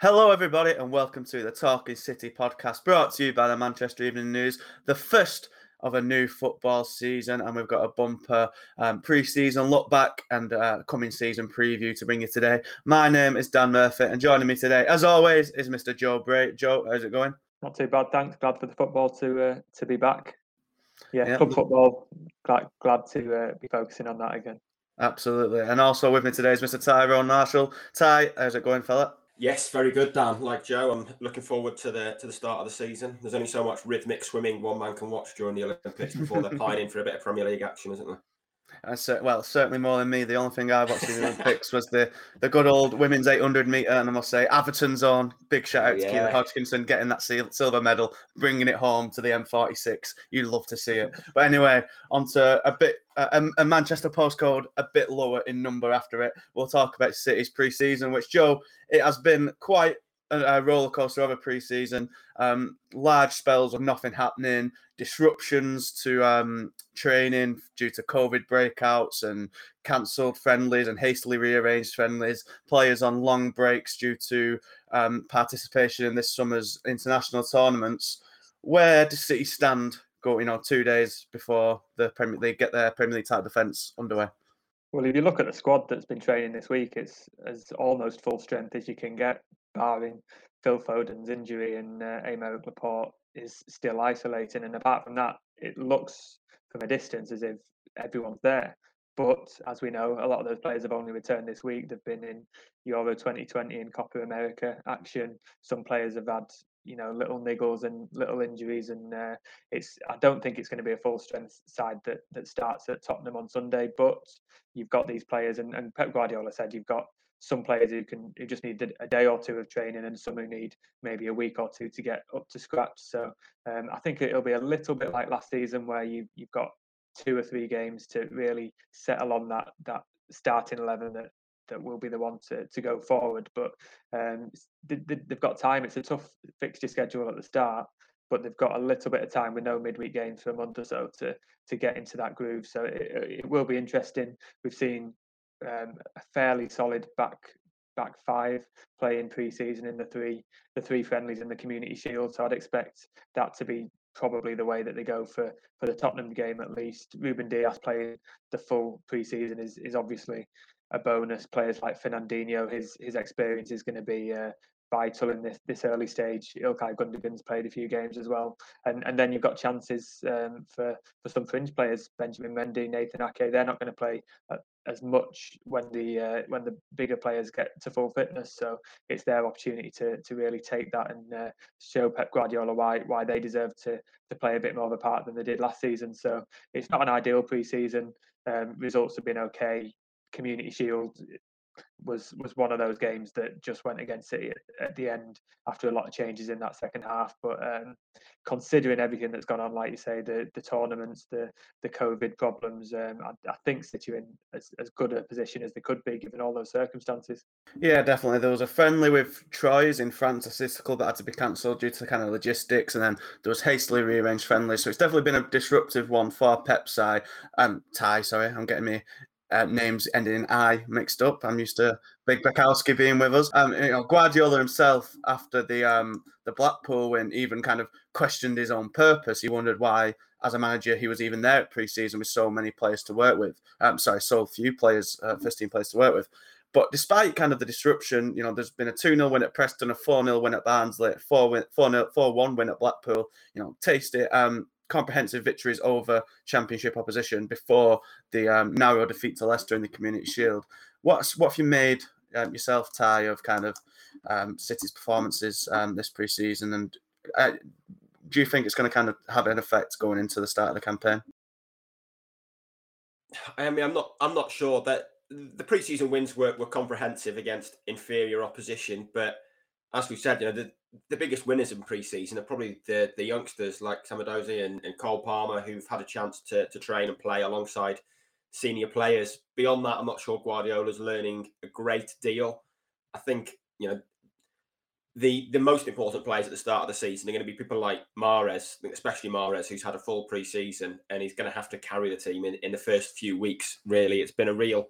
Hello, everybody, and welcome to the Talking City podcast brought to you by the Manchester Evening News, the first of a new football season. And we've got a bumper um, pre season look back and uh, coming season preview to bring you today. My name is Dan Murphy, and joining me today, as always, is Mr. Joe Bray. Joe, how's it going? Not too bad, thanks. Glad for the football to uh, to be back. Yeah, yeah. club football. Glad, glad to uh, be focusing on that again. Absolutely. And also with me today is Mr. Tyrone Marshall. Ty, how's it going, fella? Yes, very good, Dan. Like Joe, I'm looking forward to the to the start of the season. There's only so much rhythmic swimming one man can watch during the Olympics before they're pining for a bit of Premier League action, isn't there? I said, well, certainly more than me. The only thing I watched in the Olympics was the the good old women's 800 meter, and I must say, Atherton's on. Big shout out yeah. to Keely Hodgkinson getting that silver medal, bringing it home to the M46. You'd love to see it. But anyway, onto a bit a, a Manchester postcode a bit lower in number after it. We'll talk about City's pre-season, which Joe, it has been quite a, roller coaster of a pre-season. Um, large spells of nothing happening, disruptions to um, training due to COVID breakouts and cancelled friendlies and hastily rearranged friendlies. Players on long breaks due to um, participation in this summer's international tournaments. Where does City stand? Go, you know, two days before the Premier League get their Premier League title defence underway. Well, if you look at the squad that's been training this week, it's as almost full strength as you can get barring Phil Foden's injury and uh, Laporte is still isolating. And apart from that, it looks from a distance as if everyone's there. But as we know, a lot of those players have only returned this week. They've been in Euro 2020 and Copa America action. Some players have had, you know, little niggles and little injuries, and uh, it's. I don't think it's going to be a full strength side that that starts at Tottenham on Sunday. But you've got these players, and, and Pep Guardiola said you've got some players who can who just need a day or two of training and some who need maybe a week or two to get up to scratch so um, i think it'll be a little bit like last season where you you've got two or three games to really settle on that that starting 11 that that will be the one to, to go forward but um, they, they've got time it's a tough fixture schedule at the start but they've got a little bit of time with no midweek games for a month or so to to get into that groove. So it, it will be interesting. We've seen um, a fairly solid back back five playing pre-season in the three the three friendlies in the Community Shield. So I'd expect that to be probably the way that they go for for the Tottenham game at least. Ruben Dias playing the full pre-season is is obviously a bonus. Players like Fernandinho, his his experience is going to be uh, vital in this this early stage. Ilkay Gundogan's played a few games as well, and and then you've got chances um, for for some fringe players. Benjamin Mendy, Nathan Ake, they're not going to play as much when the uh, when the bigger players get to full fitness. So it's their opportunity to to really take that and uh, show Pep Guardiola why why they deserve to to play a bit more of a part than they did last season. So it's not an ideal preseason. Um, results have been okay. Community Shield was was one of those games that just went against City at, at the end after a lot of changes in that second half. But um, considering everything that's gone on, like you say, the the tournaments, the the COVID problems, um, I, I, think City are in as, as good a position as they could be given all those circumstances. Yeah, definitely. There was a friendly with Troyes in France, a club that had to be cancelled due to kind of logistics, and then there was hastily rearranged friendly. So it's definitely been a disruptive one for Pep's side. Um, Ty, sorry, I'm getting me uh, names ending in I mixed up. I'm used to Big Bajkowski being with us. Um, you know, Guardiola himself, after the um, the Blackpool win, even kind of questioned his own purpose. He wondered why, as a manager, he was even there at pre-season with so many players to work with. Um, sorry, so few players, uh, first team players to work with. But despite kind of the disruption, you know, there's been a 2 0 win at Preston, a 4 0 win at Barnsley, 4 4 1 win at Blackpool. You know, taste it. Um, comprehensive victories over championship opposition before the um, narrow defeat to Leicester in the Community Shield. What's what have you made um, yourself, Ty, of kind of um, City's performances um, this preseason, and uh, do you think it's going to kind of have an effect going into the start of the campaign? I mean, I'm not. I'm not sure that the preseason wins were, were comprehensive against inferior opposition, but as we said, you know, the, the biggest winners in pre-season are probably the the youngsters like Sam Edozie and, and Cole Palmer, who've had a chance to, to train and play alongside senior players. Beyond that, I'm not sure Guardiola's learning a great deal. I think, you know, the the most important players at the start of the season are going to be people like Mahrez, especially Mahrez, who's had a full pre-season and he's going to have to carry the team in, in the first few weeks. Really, it's been a real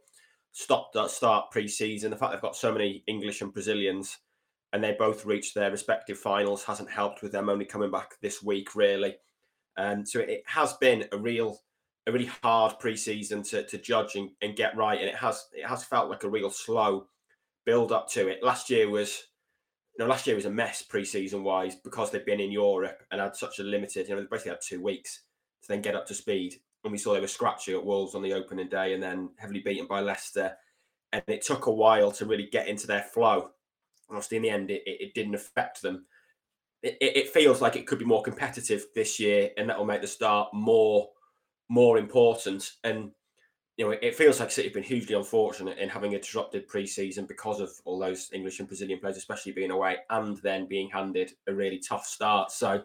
stop start pre-season. The fact they've got so many English and Brazilians and they both reached their respective finals hasn't helped with them only coming back this week, really. And so it has been a real, a really hard pre-season to, to judge and, and get right, and it has it has felt like a real slow build up to it. Last year was, you know, last year was a mess pre-season wise because they've been in Europe and had such a limited, you know, they basically had two weeks to then get up to speed. And we saw they were scratchy at Wolves on the opening day, and then heavily beaten by Leicester. And it took a while to really get into their flow obviously in the end it, it didn't affect them. It, it, feels like it could be more competitive this year, and that will make the start more more important. And you know, it feels like City have been hugely unfortunate in having a disrupted pre-season because of all those English and Brazilian players, especially being away, and then being handed a really tough start. So,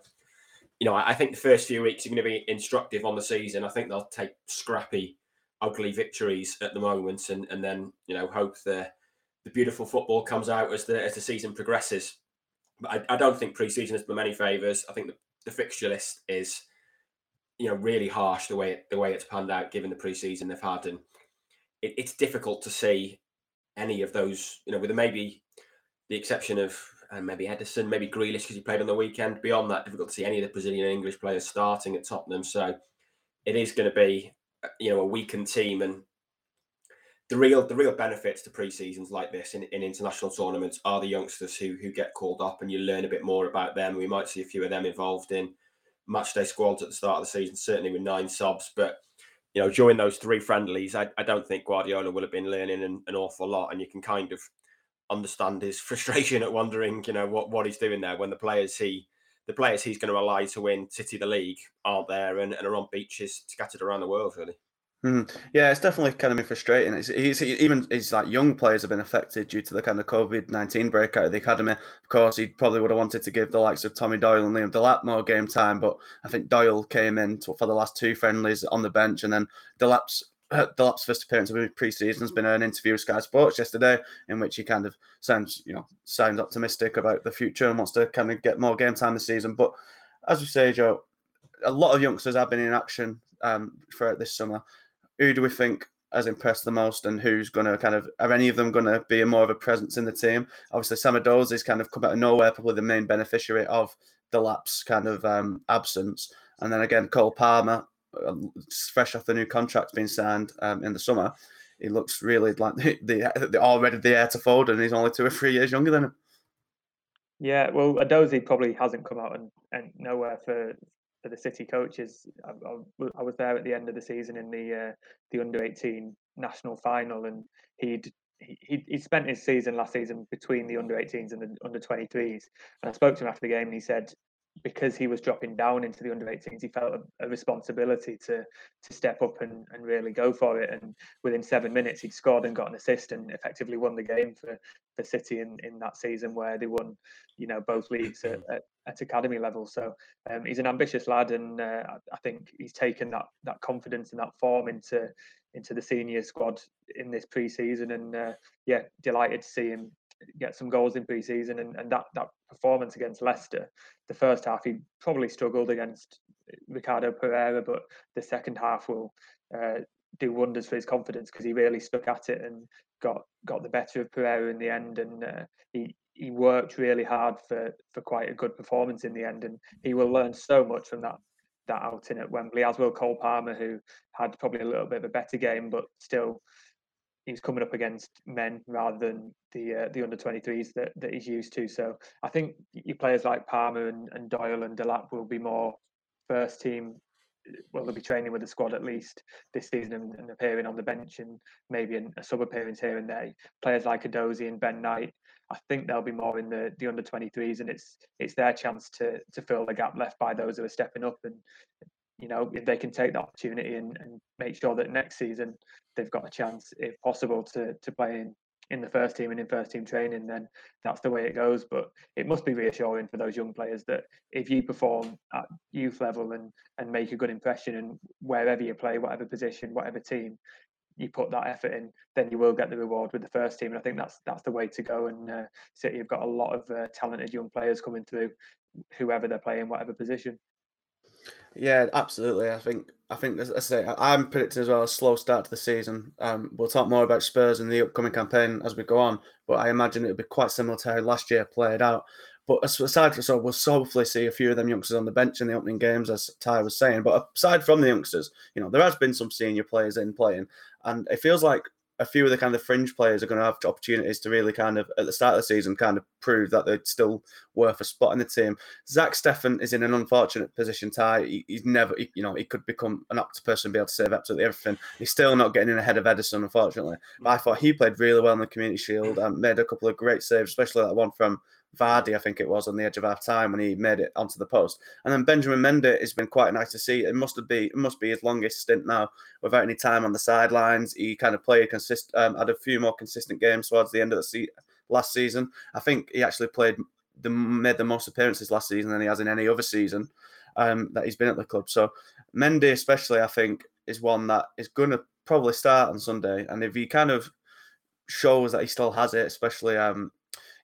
you know, I think the first few weeks are going to be instructive on the season. I think they'll take scrappy, ugly victories at the moment, and and then you know hope the the beautiful football comes out as the as the season progresses. But I, I don't think pre-season has been many favours. I think the, the fixture list is, you know, really harsh the way the way it's panned out given the pre-season they've had, and it, it's difficult to see any of those. You know, with maybe the exception of uh, maybe Ederson, maybe Grealish because he played on the weekend. Beyond that, difficult to see any of the Brazilian English players starting at Tottenham. So it is going to be, uh, you know, a weakened team, and the real the real benefits to pre-seasons like this in, in international tournaments are the youngsters who who get called up and you learn a bit more about them. We might see a few of them involved in matchday squads at the start of the season, certainly with nine subs. But you know, during those three friendlies, I, I don't think Guardiola will have been learning an, an awful lot, and you can kind of understand his frustration at wondering, you know, what what he's doing there when the players he the players he's going to rely to win City the league aren't there and, and are on beaches scattered around the world, really. Mm, yeah, it's definitely kind of been frustrating. It's, it's, even it's like young players have been affected due to the kind of COVID nineteen breakout of the academy. Of course, he probably would have wanted to give the likes of Tommy Doyle and Liam Delap more game time, but I think Doyle came in to, for the last two friendlies on the bench, and then Delap's uh, Delap's first appearance of pre-season has been an interview with Sky Sports yesterday, in which he kind of sounds, you know, sounds optimistic about the future and wants to kind of get more game time this season. But as we say, Joe, a lot of youngsters have been in action um, for this summer who do we think has impressed the most and who's going to kind of are any of them going to be more of a presence in the team? Obviously, Sam Edozie is kind of come out of nowhere, probably the main beneficiary of Delap's kind of um, absence. And then again, Cole Palmer, um, fresh off the new contract being signed um, in the summer, he looks really like the, the, the already the heir to Foden, and he's only two or three years younger than him. Yeah, well, Edozie probably hasn't come out and, and nowhere for for the City coaches. I, I, I, was there at the end of the season in the uh, the under eighteen national final, and he'd he he spent his season last season between the under 18s and the under 23s. And I spoke to him after the game, and he said because he was dropping down into the under 18s, he felt a, a, responsibility to to step up and, and really go for it. And within seven minutes, he'd scored and got an assist and effectively won the game for, for City in, in that season where they won, you know, both leagues at, at, at academy level. So um, he's an ambitious lad, and uh, I think he's taken that that confidence and that form into into the senior squad in this pre-season. And uh, yeah, delighted to see him get some goals in pre-season and, and that that performance against Leicester, the first half he probably struggled against Ricardo Pereira, but the second half will uh, do wonders for his confidence because he really stuck at it and got got the better of Pereira in the end, and uh, he he worked really hard for for quite a good performance in the end, and he will learn so much from that that outing at Wembley, as will Cole Palmer, who had probably a little bit of a better game, but still he's coming up against men rather than the uh, the under 23s that, that he's used to. So I think your players like Palmer and, and Doyle and Delap will be more first team. Well, they'll be training with the squad at least this season and, and appearing on the bench and maybe a sub appearance here and there. Players like Edozie and Ben Knight, I think they'll be more in the, the under 23s, and it's it's their chance to to fill the gap left by those who are stepping up and you know, if they can take the opportunity and, and make sure that next season they've got a chance, if possible, to to play in in the first team and in first team training, then that's the way it goes. But it must be reassuring for those young players that if you perform at youth level and and make a good impression, and wherever you play, whatever position, whatever team, you put that effort in, then you will get the reward with the first team. And I think that's that's the way to go. And uh, City have got a lot of uh, talented young players coming through, whoever they're playing, whatever position. Yeah, absolutely. I think I think as I say, I'm predicting as well a slow start to the season. Um, we'll talk more about Spurs in the upcoming campaign as we go on, but I imagine it'll be quite similar to how last year played out. But aside from so, we'll hopefully see a few of them youngsters on the bench in the opening games, as Ty was saying. But aside from the youngsters, you know, there has been some senior players in playing, and it feels like a few of the kind of fringe players are going to have opportunities to really kind of at the start of the season kind of prove that they're still worth a spot in the team. Zach Steffen is in an unfortunate position. Ty, he, he's never, he, you know, he could become an apt person, be able to save absolutely everything. He's still not getting in ahead of Ederson, unfortunately. But I thought he played really well in the Community Shield and made a couple of great saves, especially that one from Vardy, I think it was, on the edge of half time when he made it onto the post. And then Benjamin Mendy has been quite nice to see. It must been it must be his longest stint now without any time on the sidelines. He kind of played consist um, had a few more consistent games towards the end of the se- last season. I think he actually played the made the most appearances last season than he has in any other season um, that he's been at the club. So Mendy, especially, I think, is one that is going to probably start on Sunday. And if he kind of shows that he still has it, especially um,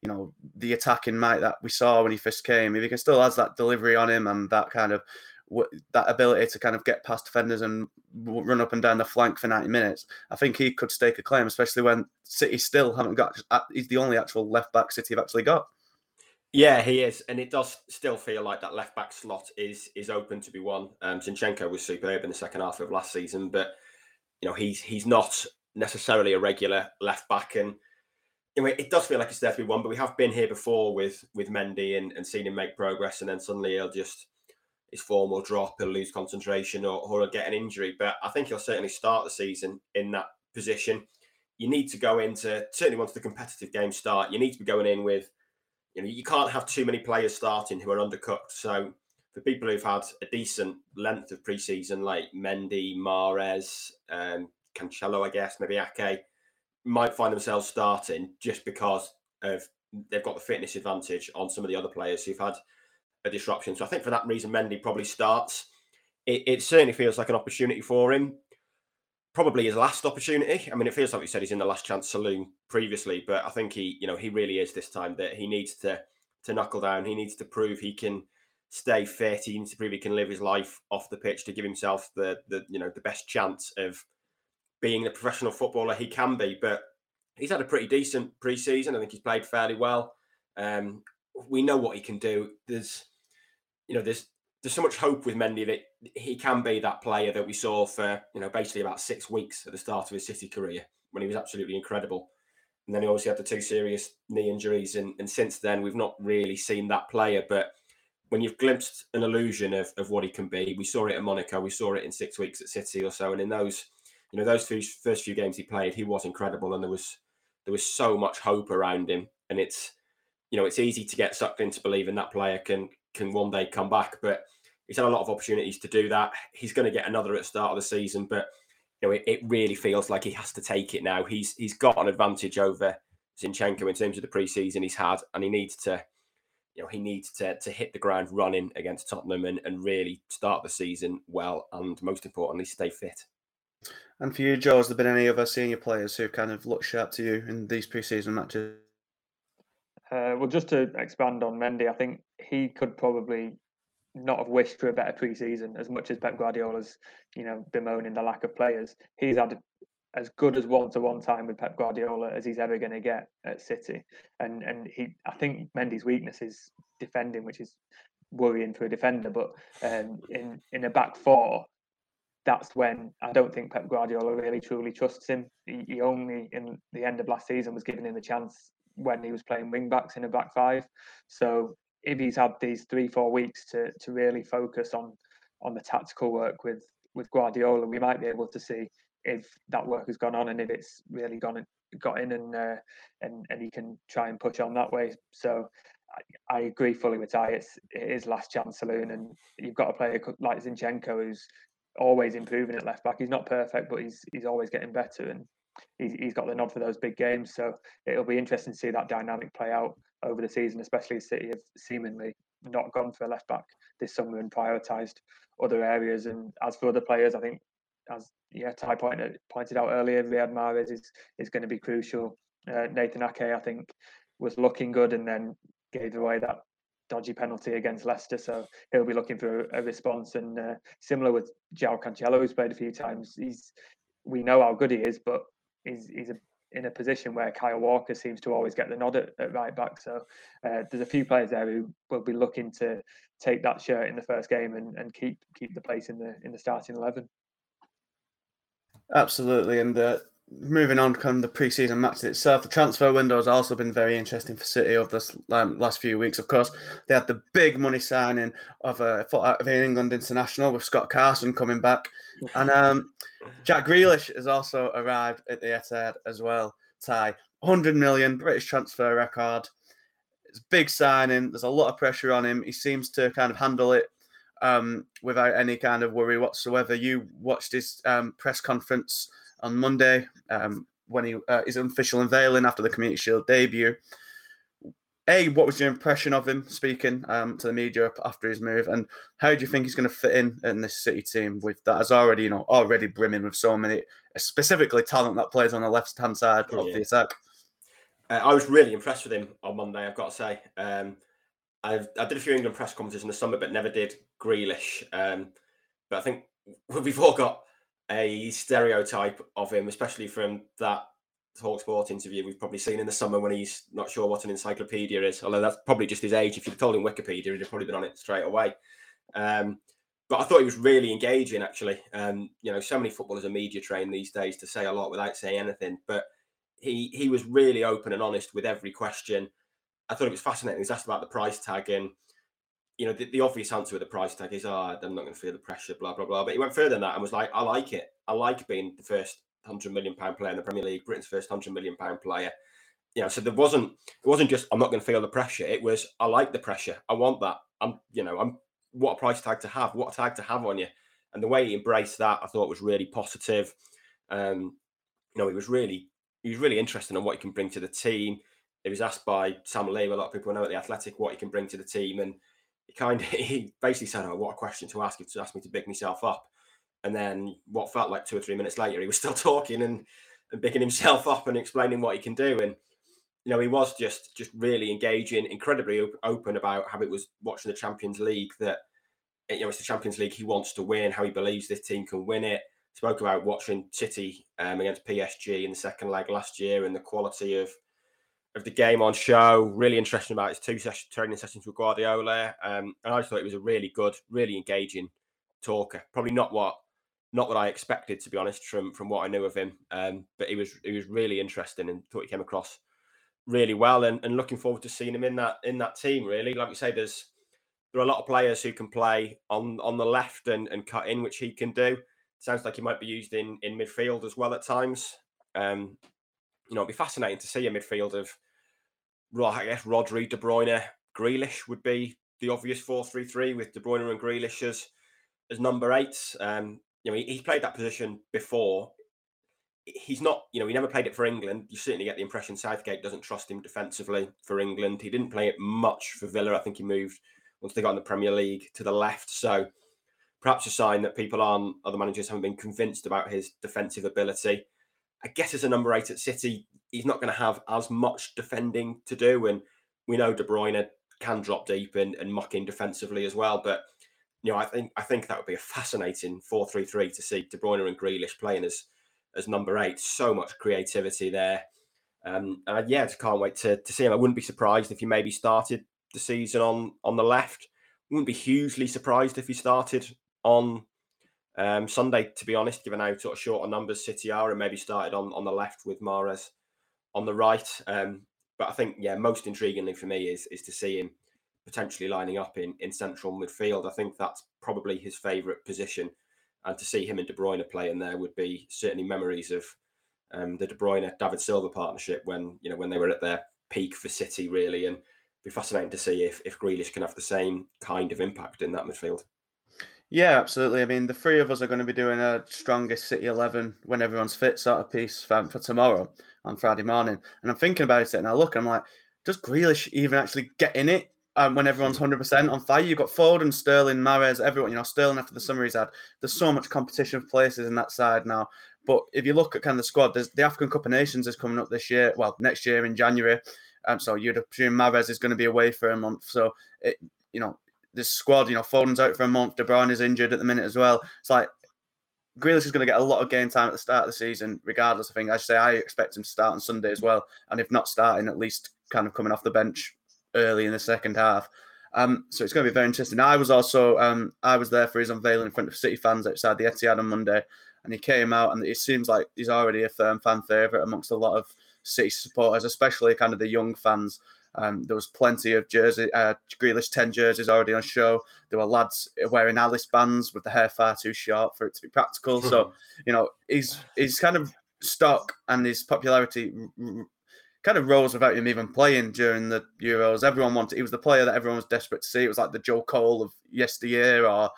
you know the attacking might that we saw when he first came. If he can still has that delivery on him and that kind of that ability to kind of get past defenders and run up and down the flank for 90 minutes, I think he could stake a claim, especially when City still haven't got. He's the only actual left back City have actually got. Yeah, he is, and it does still feel like that left back slot is is open to be won. Um, Zinchenko was superb in the second half of last season, but you know he's he's not necessarily a regular left back, and anyway, it does feel like it's there to be one, but we have been here before with with Mendy and, and seen him make progress, and then suddenly he'll just his form will drop, he'll lose concentration, or, or he'll get an injury. But I think he'll certainly start the season in that position. You need to go into certainly once the competitive games start, you need to be going in with, you know, you can't have too many players starting who are undercooked. So for people who've had a decent length of preseason, like Mendy, Mahrez, um, Cancelo, I guess, maybe Ake, might find themselves starting just because of they've got the fitness advantage on some of the other players who've had a disruption. So I think for that reason, Mendy probably starts. It, it certainly feels like an opportunity for him. Probably his last opportunity. I mean, it feels like we said he's in the last chance saloon previously, but I think he, you know, he really is this time that he needs to to knuckle down. He needs to prove he can stay fit. He needs to prove he can live his life off the pitch to give himself the the you know the best chance of being the professional footballer he can be. But he's had a pretty decent preseason. I think he's played fairly well. Um, we know what he can do. There's, you know, there's there's so much hope with Mendy that he can be that player that we saw for you know basically about six weeks at the start of his City career when he was absolutely incredible. And then he obviously had the two serious knee injuries, and, and since then we've not really seen that player. But when you've glimpsed an illusion of, of what he can be, we saw it at Monaco, we saw it in six weeks at City or so, and in those you know those first few games he played, he was incredible, and there was there was so much hope around him. And it's you know it's easy to get sucked into believing that player can can one day come back, but he's had a lot of opportunities to do that. He's going to get another at the start of the season, but you know it, it really feels like he has to take it now. He's he's got an advantage over Zinchenko in terms of the preseason he's had, and he needs to you know, he needs to to hit the ground running against Tottenham and, and really start the season well and most importantly stay fit. And for you, Joe, has there been any other senior players who have kind of looked sharp to you in these preseason matches? Uh, well, just to expand on Mendy, I think he could probably not have wished for a better preseason as much as Pep Guardiola's, you know, bemoaning the lack of players. He's had as good as one-to-one time with Pep Guardiola as he's ever going to get at City, and and he, I think Mendy's weakness is defending, which is worrying for a defender. But um, in in a back four, that's when I don't think Pep Guardiola really truly trusts him. He, he, only in the end of last season was giving him the chance when he was playing wing backs in a back five. So if he's had these three four weeks to to really focus on on the tactical work with with Guardiola, we might be able to see if that work has gone on and if it's really gone got in and uh, and and he can try and push on that way. So I, I agree fully with Ty. It's it is last chance saloon, and you've got a player like Zinchenko who's always improving at left back. He's not perfect, but he's he's always getting better. And he's, he's got the nod for those big games. So it'll be interesting to see that dynamic play out over the season, especially City have seemingly not gone for a left back this summer and prioritised other areas. And as for other players, I think as yeah, Ty pointed pointed out earlier, Riyad Mahrez is is going to be crucial. Uh, Nathan Ake, I think, was looking good and then gave away that dodgy penalty against Leicester, so he'll be looking for a, a response. And uh, similar with João Cancelo, who's played a few times, he's we know how good he is, but he's he's a, in a position where Kyle Walker seems to always get the nod at, at right back. So uh, there's a few players there who will be looking to take that shirt in the first game and, and keep keep the place in the in the starting eleven. Absolutely, and uh, moving on from the preseason matches itself, the transfer window has also been very interesting for City over this um, last few weeks. Of course, they had the big money signing of a of an England international with Scott Carson coming back, and um, Jack Grealish has also arrived at the Etihad as well. Ty, 100 million British transfer record. It's big signing. There's a lot of pressure on him. He seems to kind of handle it um, without any kind of worry whatsoever. You watched his um, press conference on Monday um, when he uh, his official unveiling after the Community Shield debut. A, what was your impression of him speaking um, to the media after his move, and how do you think he's going to fit in in this City team with that is already you know already brimming with so many specifically talent that plays on the left hand side of the attack. Uh, I was really impressed with him on Monday. I've got to say, um, I've, I did a few England press conferences in the summer, but never did Grealish. Um, but I think we've all got a stereotype of him, especially from that Talk Sport interview we've probably seen in the summer when he's not sure what an encyclopedia is. Although that's probably just his age. If you'd told him Wikipedia, he'd have probably been on it straight away. Um, but I thought he was really engaging, actually. Um, you know, so many footballers are media trained these days to say a lot without saying anything. But he he was really open and honest with every question. I thought it was fascinating. He's asked about the price tag and you know, the, the, obvious answer with the price tag is, oh, I'm not going to feel the pressure, blah, blah, blah. But he went further than that and was like, I like it. I like being the first hundred million pound player in the Premier League, Britain's first hundred million pound player. You know, so there wasn't it wasn't just I'm not going to feel the pressure. It was I like the pressure. I want that. I'm you know I'm what a price tag to have. What a tag to have on you. And the way he embraced that, I thought was really positive. Um, you know, he was really he was really interested in what he can bring to the team. He was asked by Sam Lee, a lot of people know at the Athletic, what he can bring to the team, and he kind of he basically said, "Oh, what a question to ask! If to ask me to big myself up." And then what felt like two or three minutes later, he was still talking and, and picking himself up and explaining what he can do. And you know, he was just just really engaging, incredibly open about how it was watching the Champions League. That you know, it's the Champions League he wants to win, how he believes this team can win it. Spoke about watching City um, against PSG in the second leg last year and the quality of of the game on show. Really interesting about his two session, training sessions with Guardiola, um, and I just thought it was a really good, really engaging talker. Probably not what not what I expected to be honest from from what I knew of him. Um, but he was he was really interesting and thought he came across really well and, and looking forward to seeing him in that in that team really. Like you say, there's there are a lot of players who can play on on the left and, and cut in, which he can do. Sounds like he might be used in in midfield as well at times. Um, you know, it'd be fascinating to see a midfield of I guess Rodri, De Bruyne, Grealish would be the obvious 4-3-3 with De Bruyne and Grealish as as number eights. Um, you know, he, he played that position before. He's not, you know, he never played it for England. You certainly get the impression Southgate doesn't trust him defensively for England. He didn't play it much for Villa. I think he moved once they got in the Premier League to the left. So perhaps a sign that people aren't, other managers haven't been convinced about his defensive ability. I guess as a number eight at City, he's not going to have as much defending to do. And we know De Bruyne can drop deep and, and muck in defensively as well. But you know, I think I think that would be a fascinating four-three-three to see De Bruyne and Grealish playing as as number eight. So much creativity there. Um, and I, yeah, just can't wait to, to see him. I wouldn't be surprised if he maybe started the season on on the left. Wouldn't be hugely surprised if he started on um, Sunday, to be honest, given how sort of short on numbers City are, and maybe started on on the left with Mahrez on the right. Um, but I think, yeah, most intriguingly for me is is to see him potentially lining up in, in central midfield. I think that's probably his favourite position. And to see him and De Bruyne play in there would be certainly memories of um, the De Bruyne David Silva partnership when you know when they were at their peak for City, really. And be fascinating to see if if Grealish can have the same kind of impact in that midfield. Yeah, absolutely. I mean, the three of us are going to be doing a strongest City 11 when everyone's fit sort of piece for, for tomorrow on Friday morning. And I'm thinking about it and I look, I'm like, does Grealish even actually get in it um, when everyone's 100% on fire? You've got Foden, Sterling, Mahrez, everyone, you know, Sterling after the summer he's had. There's so much competition for places in that side now. But if you look at kind of the squad, there's the African Cup of Nations is coming up this year, well, next year in January. Um, so you'd assume Mahrez is going to be away for a month. So, it, you know, this squad, you know, Foden's out for a month. De Bruyne is injured at the minute as well. It's like Grealish is going to get a lot of game time at the start of the season, regardless. I think I say I expect him to start on Sunday as well, and if not starting, at least kind of coming off the bench early in the second half. Um, so it's going to be very interesting. I was also um, I was there for his unveiling in front of City fans outside the Etihad on Monday, and he came out, and it seems like he's already a firm fan favourite amongst a lot of City supporters, especially kind of the young fans. Um, there was plenty of jersey, uh, Grealish 10 jerseys already on show. There were lads wearing Alice bands with the hair far too short for it to be practical. so, you know, he's he's kind of stock and his popularity kind of rose without him even playing during the Euros. Everyone wanted, he was the player that everyone was desperate to see. It was like the Joe Cole of yesteryear or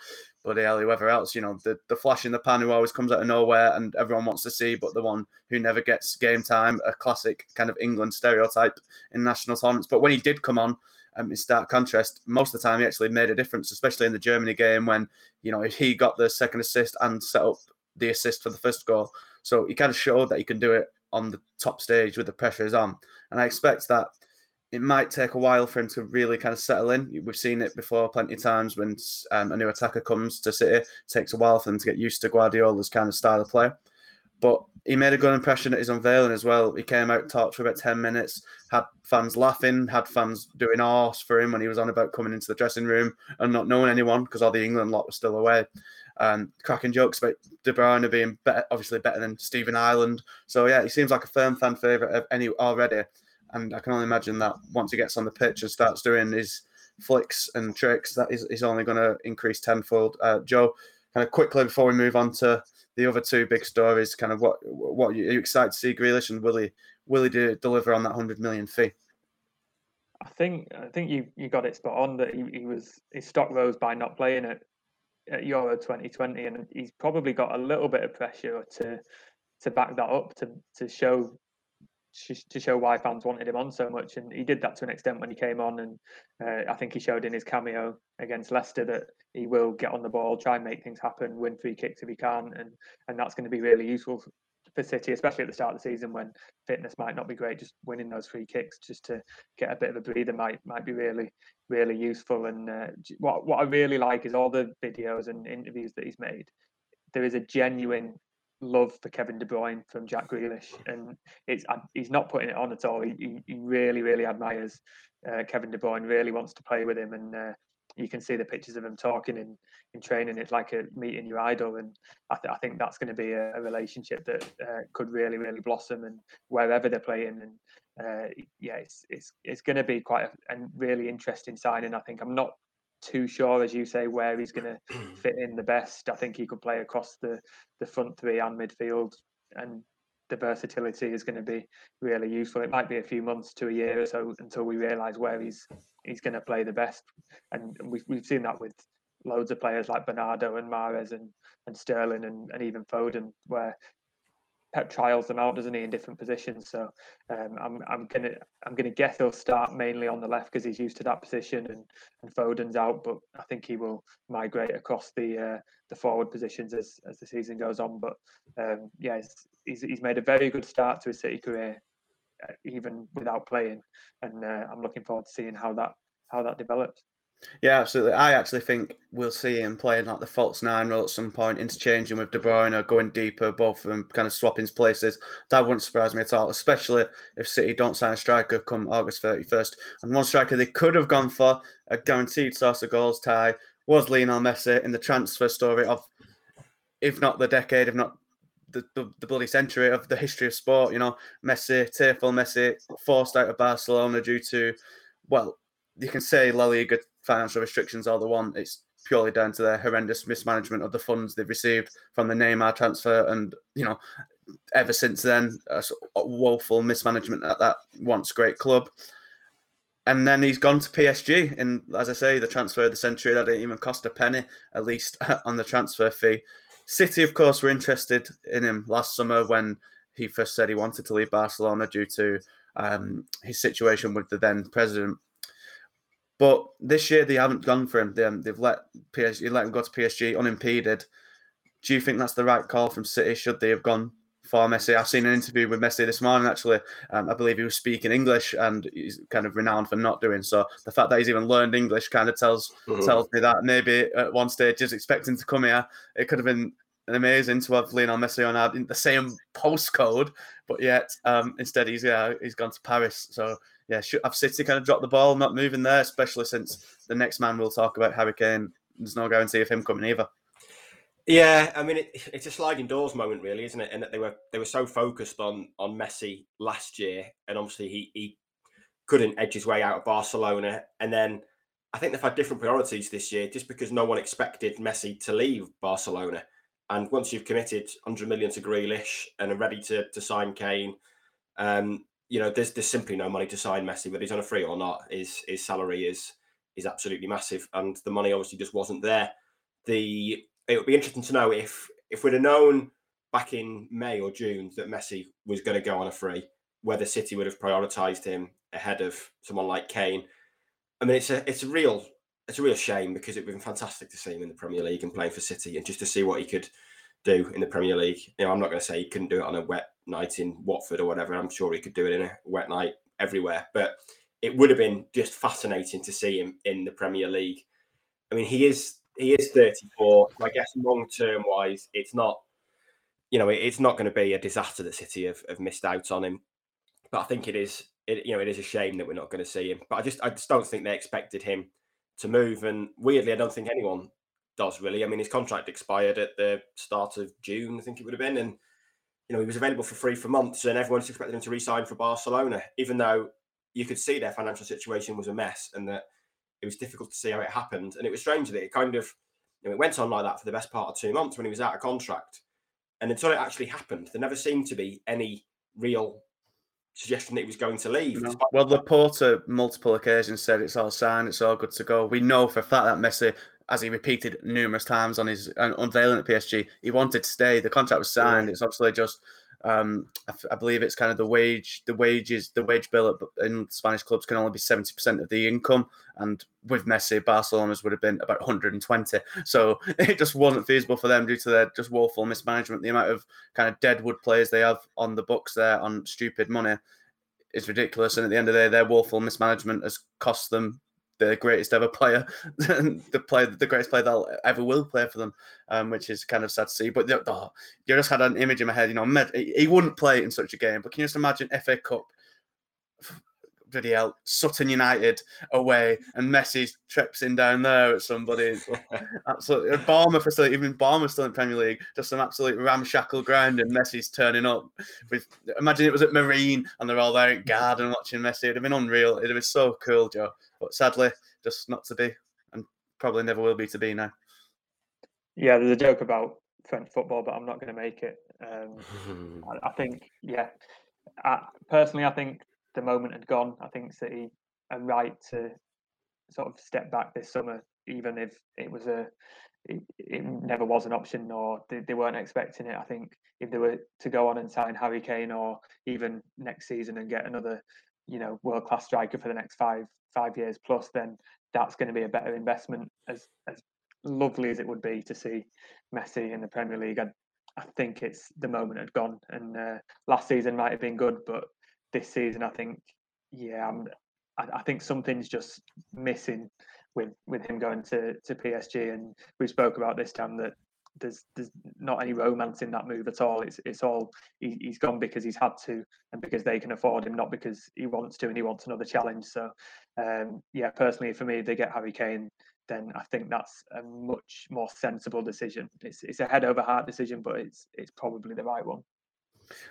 bloody hell, whoever else, you know, the, the flash in the pan who always comes out of nowhere and everyone wants to see, but the one who never gets game time, a classic kind of England stereotype in national tournaments. But when he did come on, um, in stark contrast, most of the time he actually made a difference, especially in the Germany game when, you know, he got the second assist and set up the assist for the first goal. So he kind of showed that he can do it on the top stage with the pressures on. And I expect that it might take a while for him to really kind of settle in. We've seen it before plenty of times when um, a new attacker comes to City. It takes a while for them to get used to Guardiola's kind of style of play. But he made a good impression at his unveiling as well. He came out, talked for about 10 minutes, had fans laughing, had fans doing arse for him when he was on about coming into the dressing room and not knowing anyone because all the England lot was still away. Um, cracking jokes about De Bruyne being obviously better than Stephen Ireland. So yeah, he seems like a firm fan favourite of any already. And I can only imagine that once he gets on the pitch and starts doing his flicks and tricks, that is, is only going to increase tenfold. Uh, Joe, kind of quickly before we move on to the other two big stories, kind of what what are you excited to see Grealish and will he will he do, deliver on that hundred million fee? I think I think you you got it spot on that he, he was his stock rose by not playing at, at Euro 2020, and he's probably got a little bit of pressure to to back that up to to show to show why fans wanted him on so much, and he did that to an extent when he came on. And uh, I think he showed in his cameo against Leicester that he will get on the ball, try and make things happen, win free kicks if he can, and and that's going to be really useful for City, especially at the start of the season when fitness might not be great. Just winning those free kicks, just to get a bit of a breather, might might be really really useful. And uh, what what I really like is all the videos and interviews that he's made. There is a genuine love for Kevin De Bruyne from Jack Grealish, and it's he's not putting it on at all. He he, really really admires uh, Kevin De Bruyne, really wants to play with him, and uh, you can see the pictures of him talking in in training. It's like a meeting your idol, and I, th- I think that's going to be a, a relationship that uh, could really really blossom, and wherever they're playing, and uh, yeah, it's it's it's going to be quite a, a really interesting signing. I think I'm not too sure, as you say, where he's going to fit in the best. I think he could play across the the front three and midfield, and the versatility is going to be really useful. It might be a few months to a year or so until we realise where he's he's going to play the best, and we've we've seen that with loads of players like Bernardo and Mahrez and and Sterling and, and even Foden, where Pep trials them out, doesn't he, in different positions? So um, I'm I'm gonna I'm gonna guess he'll start mainly on the left because he's used to that position, and and Foden's out, but I think he will migrate across the uh, the forward positions as as the season goes on. But um, yeah, he's, he's made a very good start to his City career, uh, even without playing, and uh, I'm looking forward to seeing how that how that develops. Yeah, absolutely. I actually think we'll see him playing like the false nine role at some point, interchanging with De Bruyne or going deeper, both of them kind of swapping places. That wouldn't surprise me at all, especially if City don't sign a striker come August 31st. And one striker they could have gone for, a guaranteed source of goals Ty, was Lionel Messi in the transfer story of, if not the decade, if not the, the, the, bloody century of the history of sport. You know, Messi, tearful Messi, forced out of Barcelona due to, well, you can say La Liga financial restrictions all they want. It's purely down to their horrendous mismanagement of the funds they've received from the Neymar transfer, and you know, ever since then, a woeful mismanagement at that once great club. and then he's gone to PSG. And as I say, the transfer of the century that didn't even cost a penny, at least on the transfer fee. City, of course, were interested in him last summer when he first said he wanted to leave Barcelona due to um, his situation with the then president. But this year they haven't gone for him. They, have let PSG let him go to PSG unimpeded. Do you think that's the right call from City? Should they have gone for Messi? I've seen an interview with Messi this morning. Actually, um, I believe he was speaking English, and he's kind of renowned for not doing so. The fact that he's even learned English kind of tells mm-hmm. tells me that maybe at one stage he's expecting to come here. It could have been amazing to have Lionel Messi on our, in the same postcode, but yet um, instead he's yeah he's gone to Paris. So yeah, have City kind of dropped the ball, not moving there, especially since the next man we'll talk about Harry Kane. There's no guarantee of him coming either. Yeah, I mean it, it's a sliding doors moment, really, isn't it? And that they were they were so focused on on Messi last year, and obviously he he couldn't edge his way out of Barcelona, and then. I think they've had different priorities this year just because no one expected Messi to leave Barcelona. And once you've committed 100 million to Grealish and are ready to, to sign Kane, um, you know, there's there's simply no money to sign Messi, whether he's on a free or not. His his salary is is absolutely massive, and the money obviously just wasn't there. The it would be interesting to know if if we'd have known back in May or June that Messi was going to go on a free, whether City would have prioritised him ahead of someone like Kane. I mean, it's a it's a real it's a real shame because it'd been fantastic to see him in the Premier League and playing for City and just to see what he could do in the Premier League. You know, I'm not going to say he couldn't do it on a wet night in Watford or whatever. I'm sure he could do it in a wet night everywhere. But it would have been just fascinating to see him in the Premier League. I mean, he is he is 34. I guess long term wise, it's not you know it's not going to be a disaster that City have, have missed out on him. But I think it is it you know it is a shame that we're not going to see him. But I just I just don't think they expected him to move. And weirdly, I don't think anyone does really. I mean, his contract expired at the start of June, I think it would have been, and you know he was available for free for months, and everyone's expected him to resign for Barcelona, even though you could see their financial situation was a mess and that it was difficult to see how it happened. And it was strange that it kind of you know, it went on like that for the best part of two months when he was out of contract. And until it actually happened, there never seemed to be any real suggestion that he was going to leave. No. Well, Laporta multiple occasions said it's all signed, it's all good to go. We know for a fact that Messi, as he repeated numerous times on his unveiling at PSG, he wanted to stay. The contract was signed. It's obviously just um, I, I, believe it's kind of the wage, the wages, the wage bill in Spanish clubs can only be 70% of the income. And with Messi, Barcelona's would have been about 120. So it just wasn't feasible for them due to their just woeful mismanagement. The amount of kind of deadwood players they have on the books there on stupid money is ridiculous. And at the end of the day, their woeful mismanagement has cost them the greatest ever player, the player, the greatest player that ever will play for them, um, which is kind of sad to see. But oh, you just had an image in my head, you know, he wouldn't play in such a game. But can you just imagine FA Cup? Bloody hell, Sutton United away, and Messi trips in down there at somebody. absolutely, Bournemouth still, even Bournemouth still in Premier League, just some absolute ramshackle ground, and Messi's turning up. With imagine it was at Marine, and they're all there at Garden watching Messi. It'd have been unreal. It'd have been so cool, Joe but sadly, just not to be, and probably never will be to be now. Yeah, there's a joke about French football, but I'm not going to make it. Um, I, I, think, yeah, I, personally, I think the moment had gone. I think City are right to sort of step back this summer, even if it was a it, it, never was an option or they, they, weren't expecting it. I think if they were to go on and sign Harry Kane or even next season and get another, you know, world class striker for the next five five years plus, then that's going to be a better investment. As as lovely as it would be to see Messi in the Premier League, I, I think it's the moment had gone. And uh, last season might have been good, but this season, I think, yeah, I'm, I, I think something's just missing with with him going to to PSG. And we spoke about this time that there's there's not any romance in that move at all. It's it's all he, has gone because he's had to and because they can afford him, not because he wants to and he wants another challenge. So um, yeah, personally for me, if they get Harry Kane, then I think that's a much more sensible decision. It's it's a head over heart decision, but it's it's probably the right one.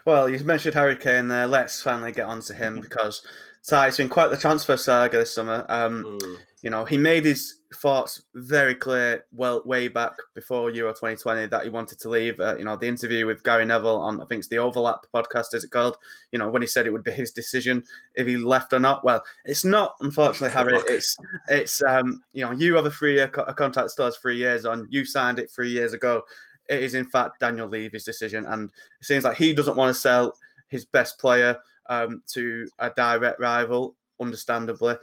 Well, you mentioned Harry Kane there. Let's finally get on to him because Ty, it's been quite the transfer saga this summer. Um, mm. You know, he made his thoughts very clear well way back before Euro 2020 that he wanted to leave. Uh, you know, the interview with Gary Neville on I think it's the Overlap podcast, is it called? You know, when he said it would be his decision if he left or not. Well, it's not, unfortunately, Harry. It's it's um you know you have a three year co- a contract still has three years on. You signed it three years ago. It is in fact Daniel Levy's decision, and it seems like he doesn't want to sell his best player um, to a direct rival understandably,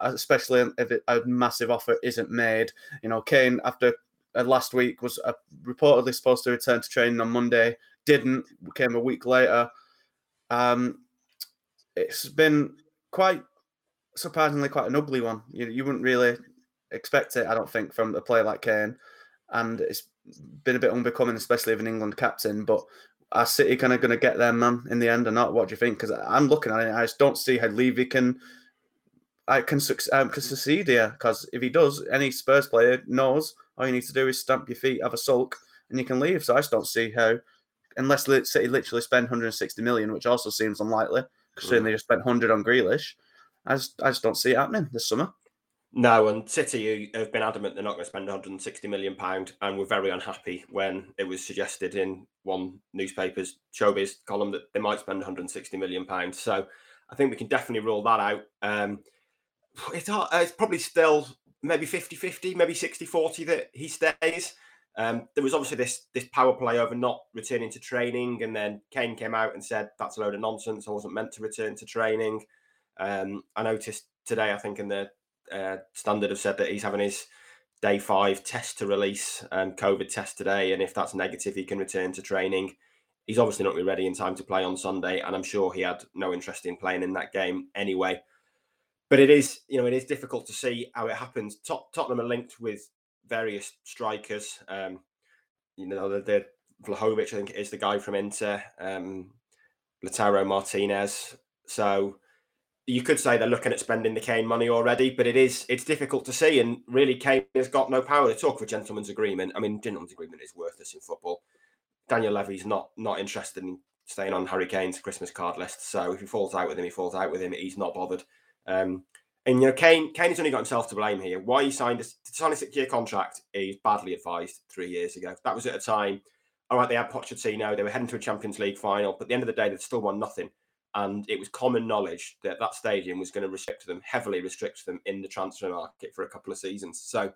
especially if a massive offer isn't made. You know, Kane after uh, last week was uh, reportedly supposed to return to training on Monday, didn't. Came a week later. Um, it's been quite surprisingly quite an ugly one. You, you wouldn't really expect it, I don't think, from a player like Kane, and it's been a bit unbecoming, especially of an England captain. But are City kind of going to get their man in the end or not? What do you think? Because I'm looking at it, I just don't see how Levy can I can, um, can succeed here. Because if he does, any Spurs player knows all you need to do is stamp your feet, have a sulk, and you can leave. So I just don't see how, unless City literally spend 160 million, which also seems unlikely, considering mm. they just spent 100 on Grealish. I just, I just don't see it happening this summer. No, and City have been adamant they're not going to spend 160 million pound, and were very unhappy when it was suggested in one newspaper's showbiz column that they might spend 160 million pounds. So I think we can definitely rule that out. Um, it's, it's probably still maybe 50-50, maybe 60-40 that he stays. Um, there was obviously this this power play over not returning to training, and then Kane came out and said that's a load of nonsense. I wasn't meant to return to training. Um, I noticed today, I think in the uh, Standard have said that he's having his day five test to release um, COVID test today, and if that's negative, he can return to training. He's obviously not be ready in time to play on Sunday, and I'm sure he had no interest in playing in that game anyway. But it is, you know, it is difficult to see how it happens. Tot- Tottenham are linked with various strikers. Um, you know, the, the Vlahovic, I think, is the guy from Inter. Um, Lautaro Martinez. So you could say they're looking at spending the Kane money already, but it is it's difficult to see. And really, Kane has got no power to talk a gentleman's agreement. I mean, gentleman's agreement is worthless in football. Daniel Levy's not not interested in staying on Harry Kane's Christmas card list. So if he falls out with him, he falls out with him. He's not bothered. Um, and you know, Kane has only got himself to blame here. Why he signed a, sign a six year contract? He's badly advised three years ago. That was at a time. All right, they had Pochettino. They were heading to a Champions League final, but at the end of the day, they still won nothing and it was common knowledge that that stadium was going to restrict them, heavily restrict them in the transfer market for a couple of seasons. So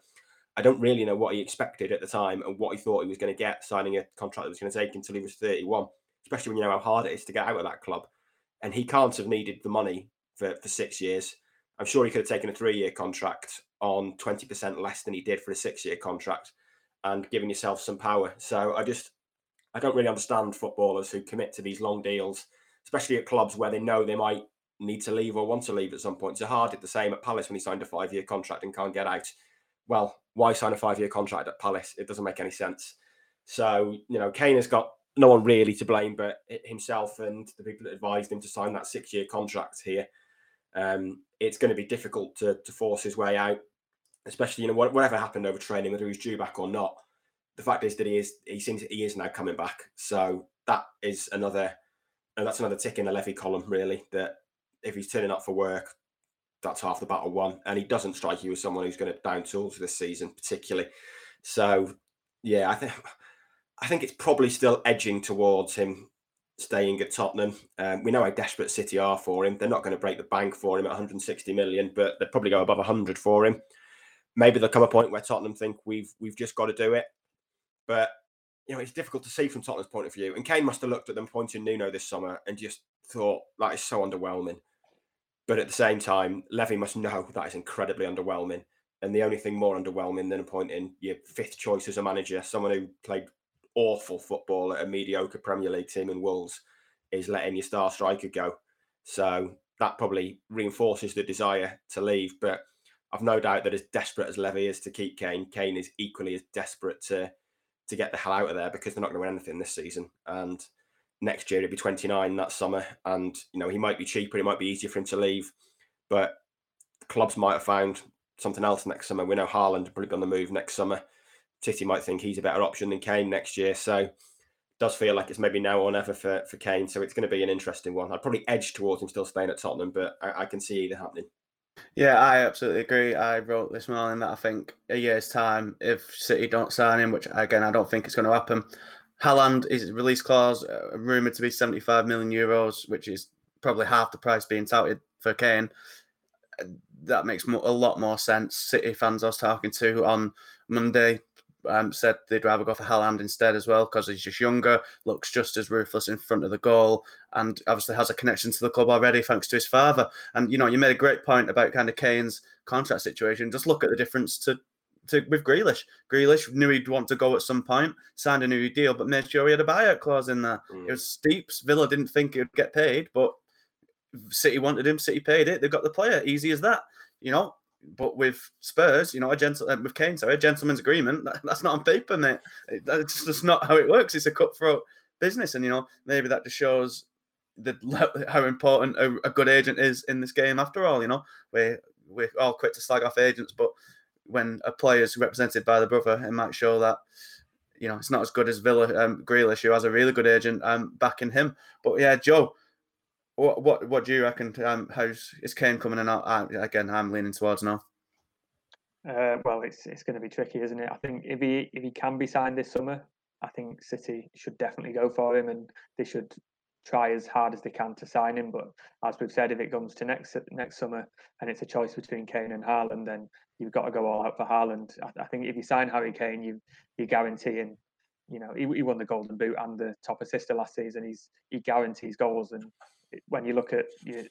I don't really know what he expected at the time and what he thought he was going to get signing a contract that was going to take until he was 31, especially when you know how hard it is to get out of that club. And he can't have needed the money for, for six years. I'm sure he could have taken a three year contract on 20% less than he did for a six year contract and given yourself some power. So I just, I don't really understand footballers who commit to these long deals especially at clubs where they know they might need to leave or want to leave at some point. Zaha did the same at Palace when he signed a five year contract and can't get out. Well, why sign a five year contract at Palace? It doesn't make any sense. So, you know, Kane has got no one really to blame but himself and the people that advised him to sign that six year contract here. Um, it's going to be difficult to, to force his way out, especially, you know, whatever happened over training, whether he's due back or not. The fact is that he is, he seems he is now coming back. So that is another and that's another tick in the Levy column, really. That if he's turning up for work, that's half the battle won. And he doesn't strike you as someone who's going to down tools this season, particularly. So, yeah, I think I think it's probably still edging towards him staying at Tottenham. Um, we know how desperate City are for him. They're not going to break the bank for him at 160 million, but they'd probably go above 100 for him. Maybe there'll come a point where Tottenham think we've we've just got to do it. But you know, it's difficult to see from Tottenham's point of view. And Kane must have looked at them pointing Nuno this summer and just thought that is so underwhelming. But at the same time, Levy must know that is incredibly underwhelming. And the only thing more underwhelming than appointing your fifth choice as a manager, someone who played awful football at a mediocre Premier League team in Wolves, is letting your star striker go. So that probably reinforces the desire to leave. But I've no doubt that as desperate as Levy is to keep Kane, Kane is equally as desperate to to get the hell out of there because they're not going to win anything this season. And next year he'll be 29 that summer, and you know he might be cheaper, it might be easier for him to leave, but clubs might have found something else next summer. We know Haaland probably be on the move next summer. City might think he's a better option than Kane next year, so does feel like it's maybe now or never for, for Kane. So it's going to be an interesting one. I'd probably edge towards him still staying at Tottenham, but I, I can see either happening. Yeah, I absolutely agree. I wrote this morning that I think a year's time, if City don't sign him, which again I don't think it's going to happen, Haaland is release clause uh, rumored to be 75 million euros, which is probably half the price being touted for Kane. That makes a lot more sense. City fans I was talking to on Monday um, said they'd rather go for Haaland instead as well because he's just younger, looks just as ruthless in front of the goal, and obviously has a connection to the club already thanks to his father. And you know, you made a great point about kind of Kane's contract situation. Just look at the difference to. To, with Grealish, Grealish knew he'd want to go at some point, signed a new deal, but made sure he had a buyout clause in there. Mm. It was steep. Villa didn't think he'd get paid, but City wanted him. City paid it. They got the player. Easy as that. You know, but with Spurs, you know, a gentle uh, with Kane, sorry, a gentleman's agreement. That, that's not on paper, mate. That's just not how it works. It's a cutthroat business, and you know, maybe that just shows the how important a, a good agent is in this game. After all, you know, we we're all quick to slag off agents, but when a player is represented by the brother, it might show that you know it's not as good as Villa um, Grealish, who has a really good agent um, backing him. But yeah, Joe, what what what do you reckon? Um, how's is Kane coming in? I, again, I'm leaning towards no. Uh, well, it's it's going to be tricky, isn't it? I think if he if he can be signed this summer, I think City should definitely go for him, and they should try as hard as they can to sign him. But as we've said, if it comes to next next summer and it's a choice between Kane and Haaland, then you've got to go all out for Haaland. I, I think if you sign Harry Kane, you you're guaranteeing. You know, he, he won the Golden Boot and the top assister last season. He's he guarantees goals, and when you look at your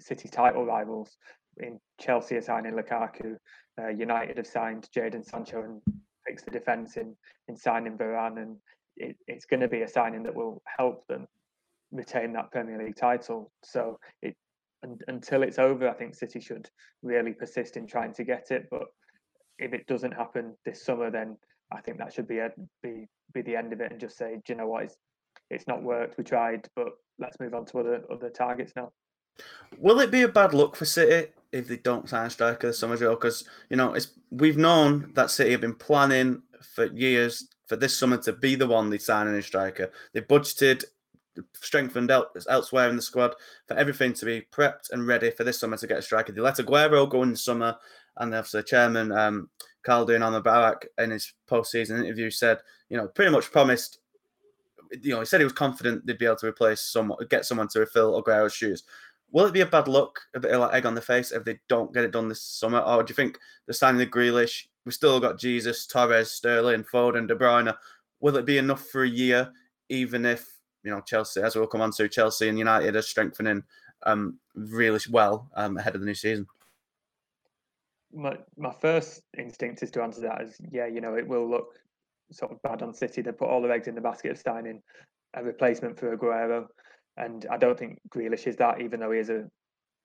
City title rivals, in Chelsea are signing Lukaku, uh, United have signed Jadon Sancho and fixed the defence in in signing Varane, and it, it's going to be a signing that will help them retain that Premier League title. So it and, until it's over, I think City should really persist in trying to get it. But if it doesn't happen this summer, then I think that should be a, be be the end of it, and just say, do you know what, it's it's not worked. We tried, but let's move on to other other targets now. Will it be a bad look for City if they don't sign a striker this summer, Joe? Because you know it's we've known that City have been planning for years for this summer to be the one they sign a striker. They budgeted, strengthened el- elsewhere in the squad for everything to be prepped and ready for this summer to get a striker. They let Aguero go in the summer, and obviously chairman um, Khaldoon Al Mubarak in his post-season interview said, you know, pretty much promised you know, he said he was confident they'd be able to replace someone, get someone to refill Aguero's shoes. Will it be a bad look, a bit of like egg on the face if they don't get it done this summer? Or do you think the signing of Grealish, we've still got Jesus, Torres, Sterling, Foden, De Bruyne. Will it be enough for a year, even if, you know, Chelsea, as we'll come on to, Chelsea and United are strengthening um, really well um, ahead of the new season? My, my first instinct is to answer that as, yeah, you know, it will look sort of bad on City. They put all their eggs in the basket of signing a replacement for Aguero, and I don't think Grealish is that, even though he is a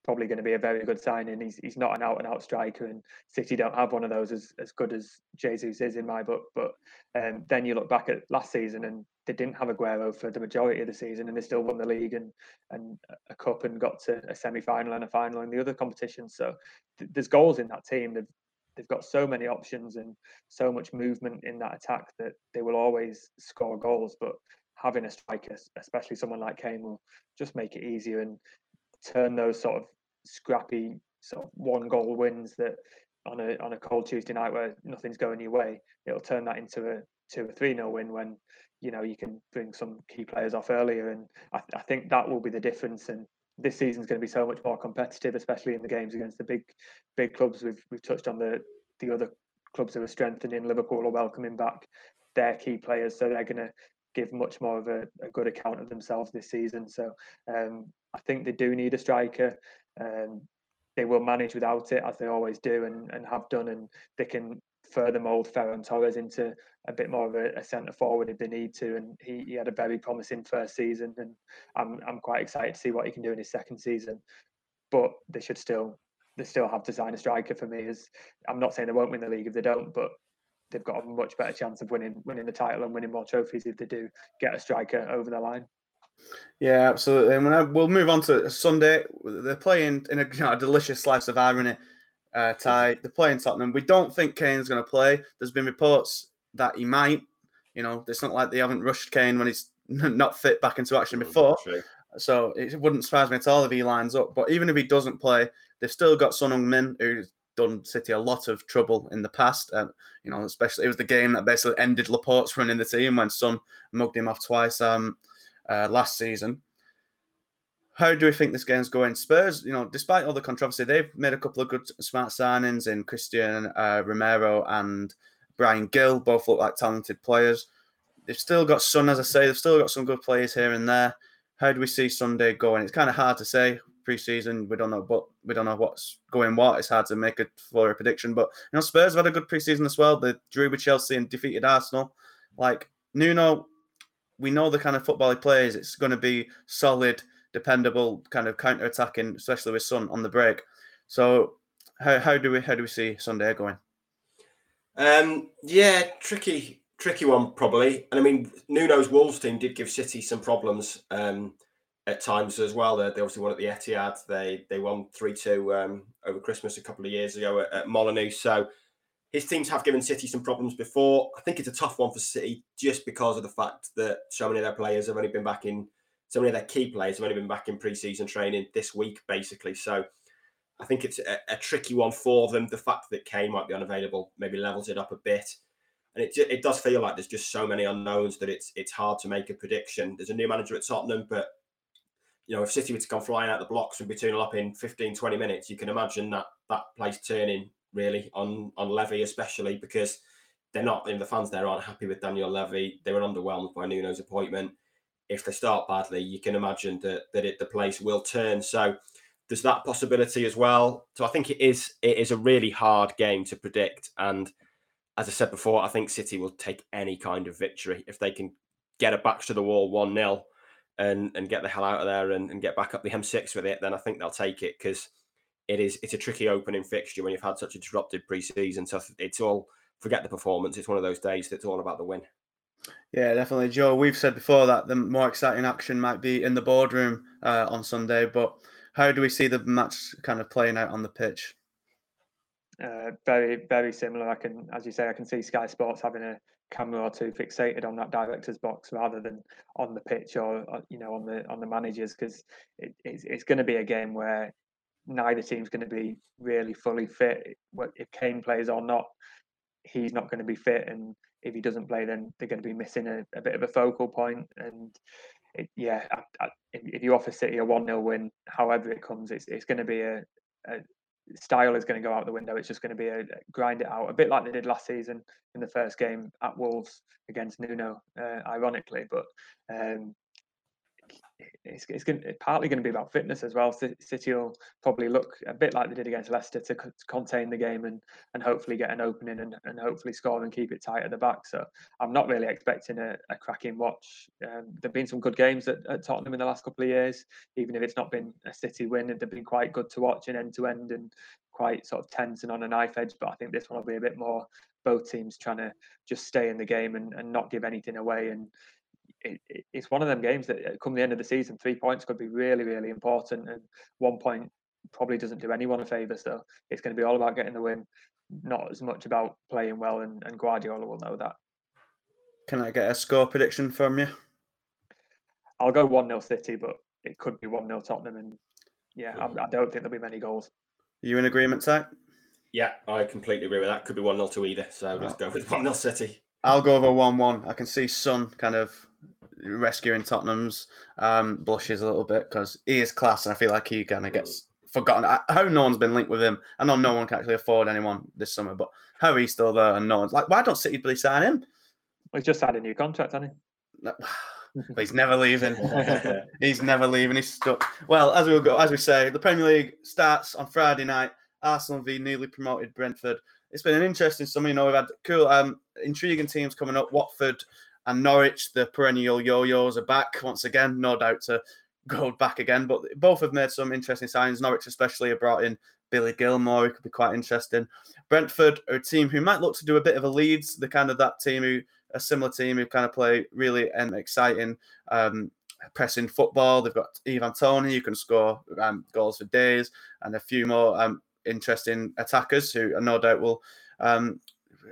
probably going to be a very good signing. He's he's not an out and out striker, and City don't have one of those as, as good as Jesus is in my book. But um, then you look back at last season, and they didn't have Aguero for the majority of the season, and they still won the league and and a cup and got to a semi final and a final in the other competitions. So th- there's goals in that team. They've they've got so many options and so much movement in that attack that they will always score goals. But having a striker, especially someone like Kane, will just make it easier and turn those sort of scrappy sort of one goal wins that on a on a cold Tuesday night where nothing's going your way, it'll turn that into a two or three nil win when you know you can bring some key players off earlier, and I, I think that will be the difference. And this season's going to be so much more competitive, especially in the games against the big big clubs. We've we've touched on the the other clubs that are strengthening. Liverpool are welcoming back their key players, so they're going to give much more of a, a, good account of themselves this season. So um, I think they do need a striker. Um, they will manage without it as they always do and, and have done, and they can further mould Ferran Torres into a bit more of a, a centre forward if they need to. And he, he had a very promising first season, and I'm I'm quite excited to see what he can do in his second season. But they should still they still have to sign a striker for me. As I'm not saying they won't win the league if they don't, but they've got a much better chance of winning winning the title and winning more trophies if they do get a striker over the line. Yeah, absolutely. And we'll move on to Sunday. They're playing in a, you know, a delicious slice of irony. Uh, tie. They're playing Tottenham. We don't think Kane's going to play. There's been reports that he might. You know, it's not like they haven't rushed Kane when he's not fit back into action before. So it wouldn't surprise me at all if he lines up. But even if he doesn't play, they've still got Son Heung-min, who's done City a lot of trouble in the past. Um, you know, especially it was the game that basically ended Laporte's run in the team when Son mugged him off twice um, uh, last season. How do we think this game's going? Spurs, you know, despite all the controversy, they've made a couple of good smart signings in Christian uh, Romero and Bryan Gil. Both look like talented players. They've still got Son, as I say, they've still got some good players here and there. How do we see Sunday going? It's kind of hard to say pre-season. We don't know, but we don't know what's going what. It's hard to make a for a prediction. But you know, Spurs have had a good pre-season as well. They drew with Chelsea and defeated Arsenal. Like Nuno, we know the kind of football he plays. It's going to be solid, dependable, kind of counter-attacking, especially with Son on the break. So, how, how do we how do we see Sunday going? Um, yeah, tricky, tricky one probably. And I mean, Nuno's Wolves team did give City some problems um, at times as well. They, they obviously won at the Etihad. They they won three two um, over Christmas a couple of years ago at, at Molineux. So his teams have given City some problems before. I think it's a tough one for City just because of the fact that so many of their players have only been back in. So many of their key players have only been back in pre-season training this week, basically. So I think it's a, a, tricky one for them. The fact that Kane might be unavailable maybe levels it up a bit, and it it does feel like there's just so many unknowns that it's it's hard to make a prediction. There's a new manager at Tottenham, but you know if City were to come flying out the blocks and be 2 up in 15, 20 minutes, you can imagine that that place turning really on on Levy, especially because they're not. Know, the fans there aren't happy with Daniel Levy. They were underwhelmed by Nuno's appointment. If they start badly, you can imagine that that it, the place will turn. So there's that possibility as well. So I think it is it is a really hard game to predict. And as I said before, I think City will take any kind of victory if they can get it back to the wall one 0 and and get the hell out of there and, and get back up the M6 with it. Then I think they'll take it because it is it's a tricky opening fixture when you've had such a disrupted preseason. So it's all forget the performance. It's one of those days that's all about the win. Yeah, definitely, Joe. We've said before that the more exciting action might be in the boardroom uh, on Sunday, but how do we see the match kind of playing out on the pitch? Uh, very, very similar. I can, as you say, I can see Sky Sports having a camera or two fixated on that director's box rather than on the pitch or, you know on the on the managers because it, it's, it's going to be a game where neither team's going to be really fully fit. If Kane plays or not, he's not going to be fit, and if he doesn't play, then they're going to be missing a, a bit of a focal point. And it, yeah, I, I, if you offer City a one 0 win, however it comes, it's it's going to be a, a style is going to go out the window. It's just going to be a, a, grind it out, a bit like they did last season in the first game at Wolves against Nuno, uh, ironically. But um, it's, it's going to, partly going to be about fitness as well. City will probably look a bit like they did against Leicester to, contain the game and and hopefully get an opening and, and hopefully score and keep it tight at the back. So I'm not really expecting a, a cracking watch. Um, there've been some good games at, at, Tottenham in the last couple of years, even if it's not been a City win. They've been quite good to watch and end to end and quite sort of tense and on a knife edge. But I think this one will be a bit more both teams trying to just stay in the game and, and not give anything away and it, it, it's one of them games that uh, come the end of the season, three points could be really, really important, and one point probably doesn't do anyone a favour. So it's going to be all about getting the win, not as much about playing well, and, and Guardiola will know that. Can I get a score prediction from you? I'll go 1 0 City, but it could be 1 0 Tottenham. And yeah, I, I, don't think there'll be many goals. Are you in agreement, Ty? Yeah, I completely agree with that. Could be 1 0 to either. So let's go with 1 0 City. I'll go over 1 1. I can see Son kind of rescuing Tottenham's um, blushes a little bit because he is class and I feel like he kind of gets forgotten. I, how no one's been linked with him. I know no one can actually afford anyone this summer, but how he's still there and no one's like, why don't City please sign him? Well, he's just had a new contract, hasn't he? but he's never leaving. he's never leaving. He's stuck. Well, as we go, as we say, the Premier League starts on Friday night. Arsenal v newly promoted Brentford. It's been an interesting summer. You know, we've had cool, um, intriguing teams coming up. Watford and Norwich, the perennial yo-yos, are back once again. No doubt to go back again, but both have made some interesting signs. Norwich, especially, have brought in Billy Gilmour, who could be quite interesting. Brentford are a team who might look to do a bit of a Leeds, the kind of that team who a similar team who kind of play really um, exciting um, pressing football. They've got Ivan Toney, who can score um, goals for days, and a few more um, interesting attackers who no doubt will um,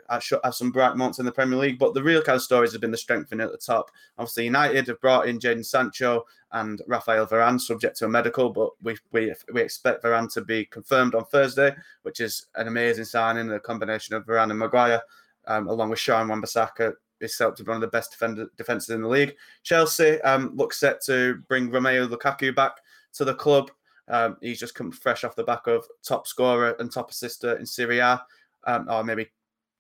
have some bright months in the Premier League. But the real kind of stories have been the strengthening at the top. Obviously, United have brought in Jadon Sancho and Rafael Varane, subject to a medical, but we we we expect Varane to be confirmed on Thursday, which is an amazing signing. The combination of Varane and Maguire, um, along with Sean Wan-Bissaka, is set to be one of the best defender, defenses in the league. Chelsea um, looks set to bring Romelu Lukaku back to the club. Um, he's just come fresh off the back of top scorer and top assister in Serie A, um, or maybe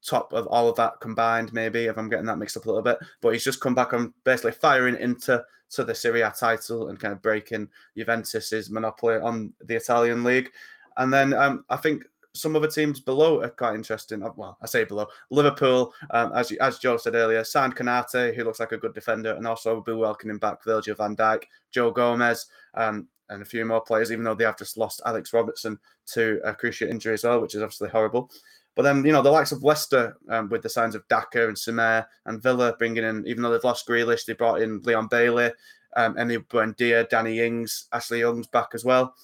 top of all of that combined, maybe if I'm getting that mixed up a little bit. But he's just come back on basically firing into to the Serie A title and kind of breaking Juventus's monopoly on the Italian league. And then um, I think some other teams below are quite interesting. Uh, well, I say below Liverpool, um, as as Joe said earlier, signed Konate, who looks like a good defender, and also will be welcoming back Virgil van Dijk, Joe Gomez, um, and a few more players. Even though they have just lost Alex Robertson to a cruciate injury as well, which is obviously horrible. But then, you know, the likes of Leicester um, with the signs of Daka and Soumaré and Villa bringing in, even though they've lost Grealish, they brought in Leon Bailey, um, Emi Buendia, Danny Ings, Ashley Young's back as well.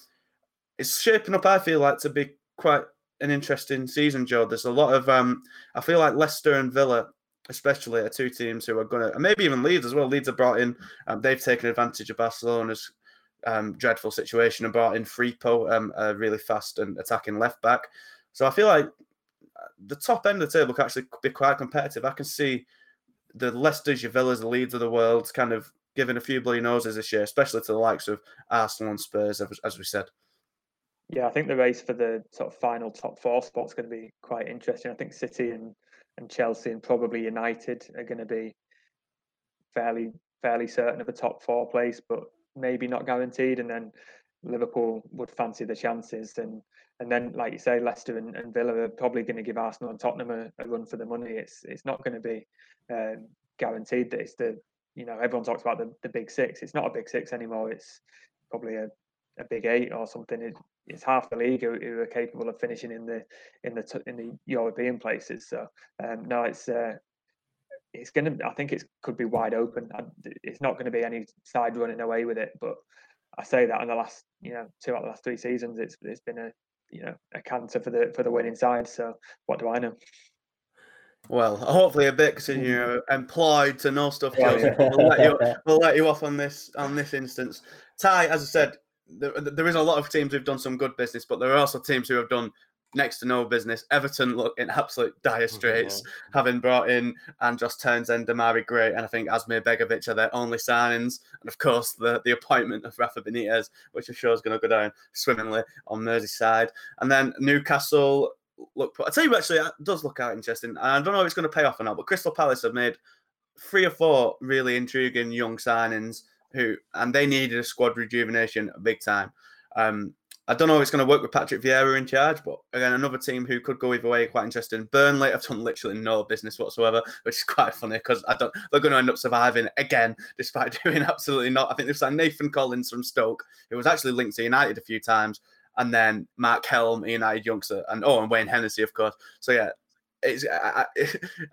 It's shaping up, I feel like, to be quite an interesting season, Joe. There's a lot of, um, I feel like Leicester and Villa, especially, are two teams who are going to, and maybe even Leeds as well. Leeds are brought in, um, they've taken advantage of Barcelona's um, dreadful situation and brought in Firpo, um, a really fast and attacking left back. So I feel like the top end of the table could actually be quite competitive. I can see the Leicester's, your Villas, the Leeds of the world kind of giving a few bloody noses this year, especially to the likes of Arsenal and Spurs, as we said. Yeah, I think the race for the sort of final top four spot is going to be quite interesting. I think City and, and Chelsea and probably United are going to be fairly fairly certain of a top four place, but maybe not guaranteed. And then Liverpool would fancy the chances, and and then like you say, Leicester and, and Villa are probably going to give Arsenal and Tottenham a, a, run for the money. It's it's not going to be um, guaranteed that it's the you know everyone talks about the, the big six. It's not a big six anymore. It's probably a, a big eight or something. It, it's half the league who, who, are capable of finishing in the in the in the European places. So um, no, it's uh, it's going to. I think it could be wide open. It's not going to be any side running away with it. But I say that in the last you know two out of the last three seasons, it's it's been a you know a cancer for the for the winning side. So what do I know? Well, hopefully a bit because mm. you're employed to know stuff. Yeah, we'll, let you, we'll let you off on this on this instance. Ty, as I said, there, there is a lot of teams who've done some good business, but there are also teams who have done next to no business. Everton look in absolute dire straits, having brought in Andros Townsend, Demarai Gray, and I think Asmir Begovic are their only signings. And of course, the, the appointment of Rafa Benitez, which I'm sure is going to go down swimmingly on Merseyside. And then Newcastle look, I tell you, actually, it does look out interesting. And I don't know if it's going to pay off or not, but Crystal Palace have made three or four really intriguing young signings who and they needed a squad rejuvenation big time. Um, I don't know if it's going to work with Patrick Vieira in charge, but again, another team who could go either way, quite interesting. Burnley have done literally no business whatsoever, which is quite funny because I don't. They're going to end up surviving again, despite doing absolutely not. I think they've signed Nathan Collins from Stoke, who was actually linked to United a few times, and then Mark Helm, United youngster, and oh, and Wayne Hennessy, of course. So yeah, it's, I,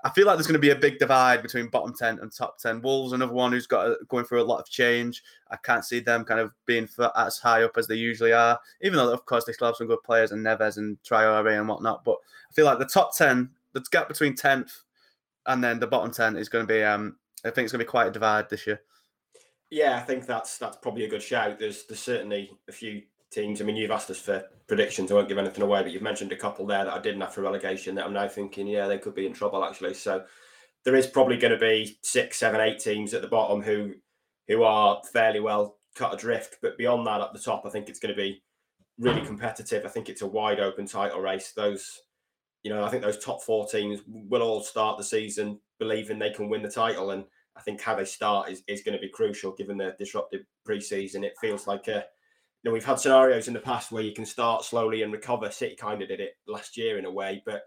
I, feel like there's going to be a big divide between bottom 10 and top 10. Wolves, another one who's got a, going through a lot of change. I can't see them kind of being as high up as they usually are, even though, of course, they still have some good players and Neves and Traore and whatnot. But I feel like the top 10, the gap between 10th and then the bottom 10 is going to be, um, I think it's going to be quite a divide this year. Yeah, I think that's that's probably a good shout. There's there's certainly a few teams. I mean, you've asked us for predictions. I won't give anything away, but you've mentioned a couple there that I didn't have for relegation that I'm now thinking, yeah, they could be in trouble actually. So there is probably going to be six, seven, eight teams at the bottom who who are fairly well cut adrift. But beyond that, at the top, I think it's going to be really competitive. I think it's a wide open title race. Those, you know, I think those top four teams will all start the season believing they can win the title. And I think how they start is, is going to be crucial given the disrupted preseason. It feels like a you know, we've had scenarios in the past where you can start slowly and recover. City kind of did it last year in a way. But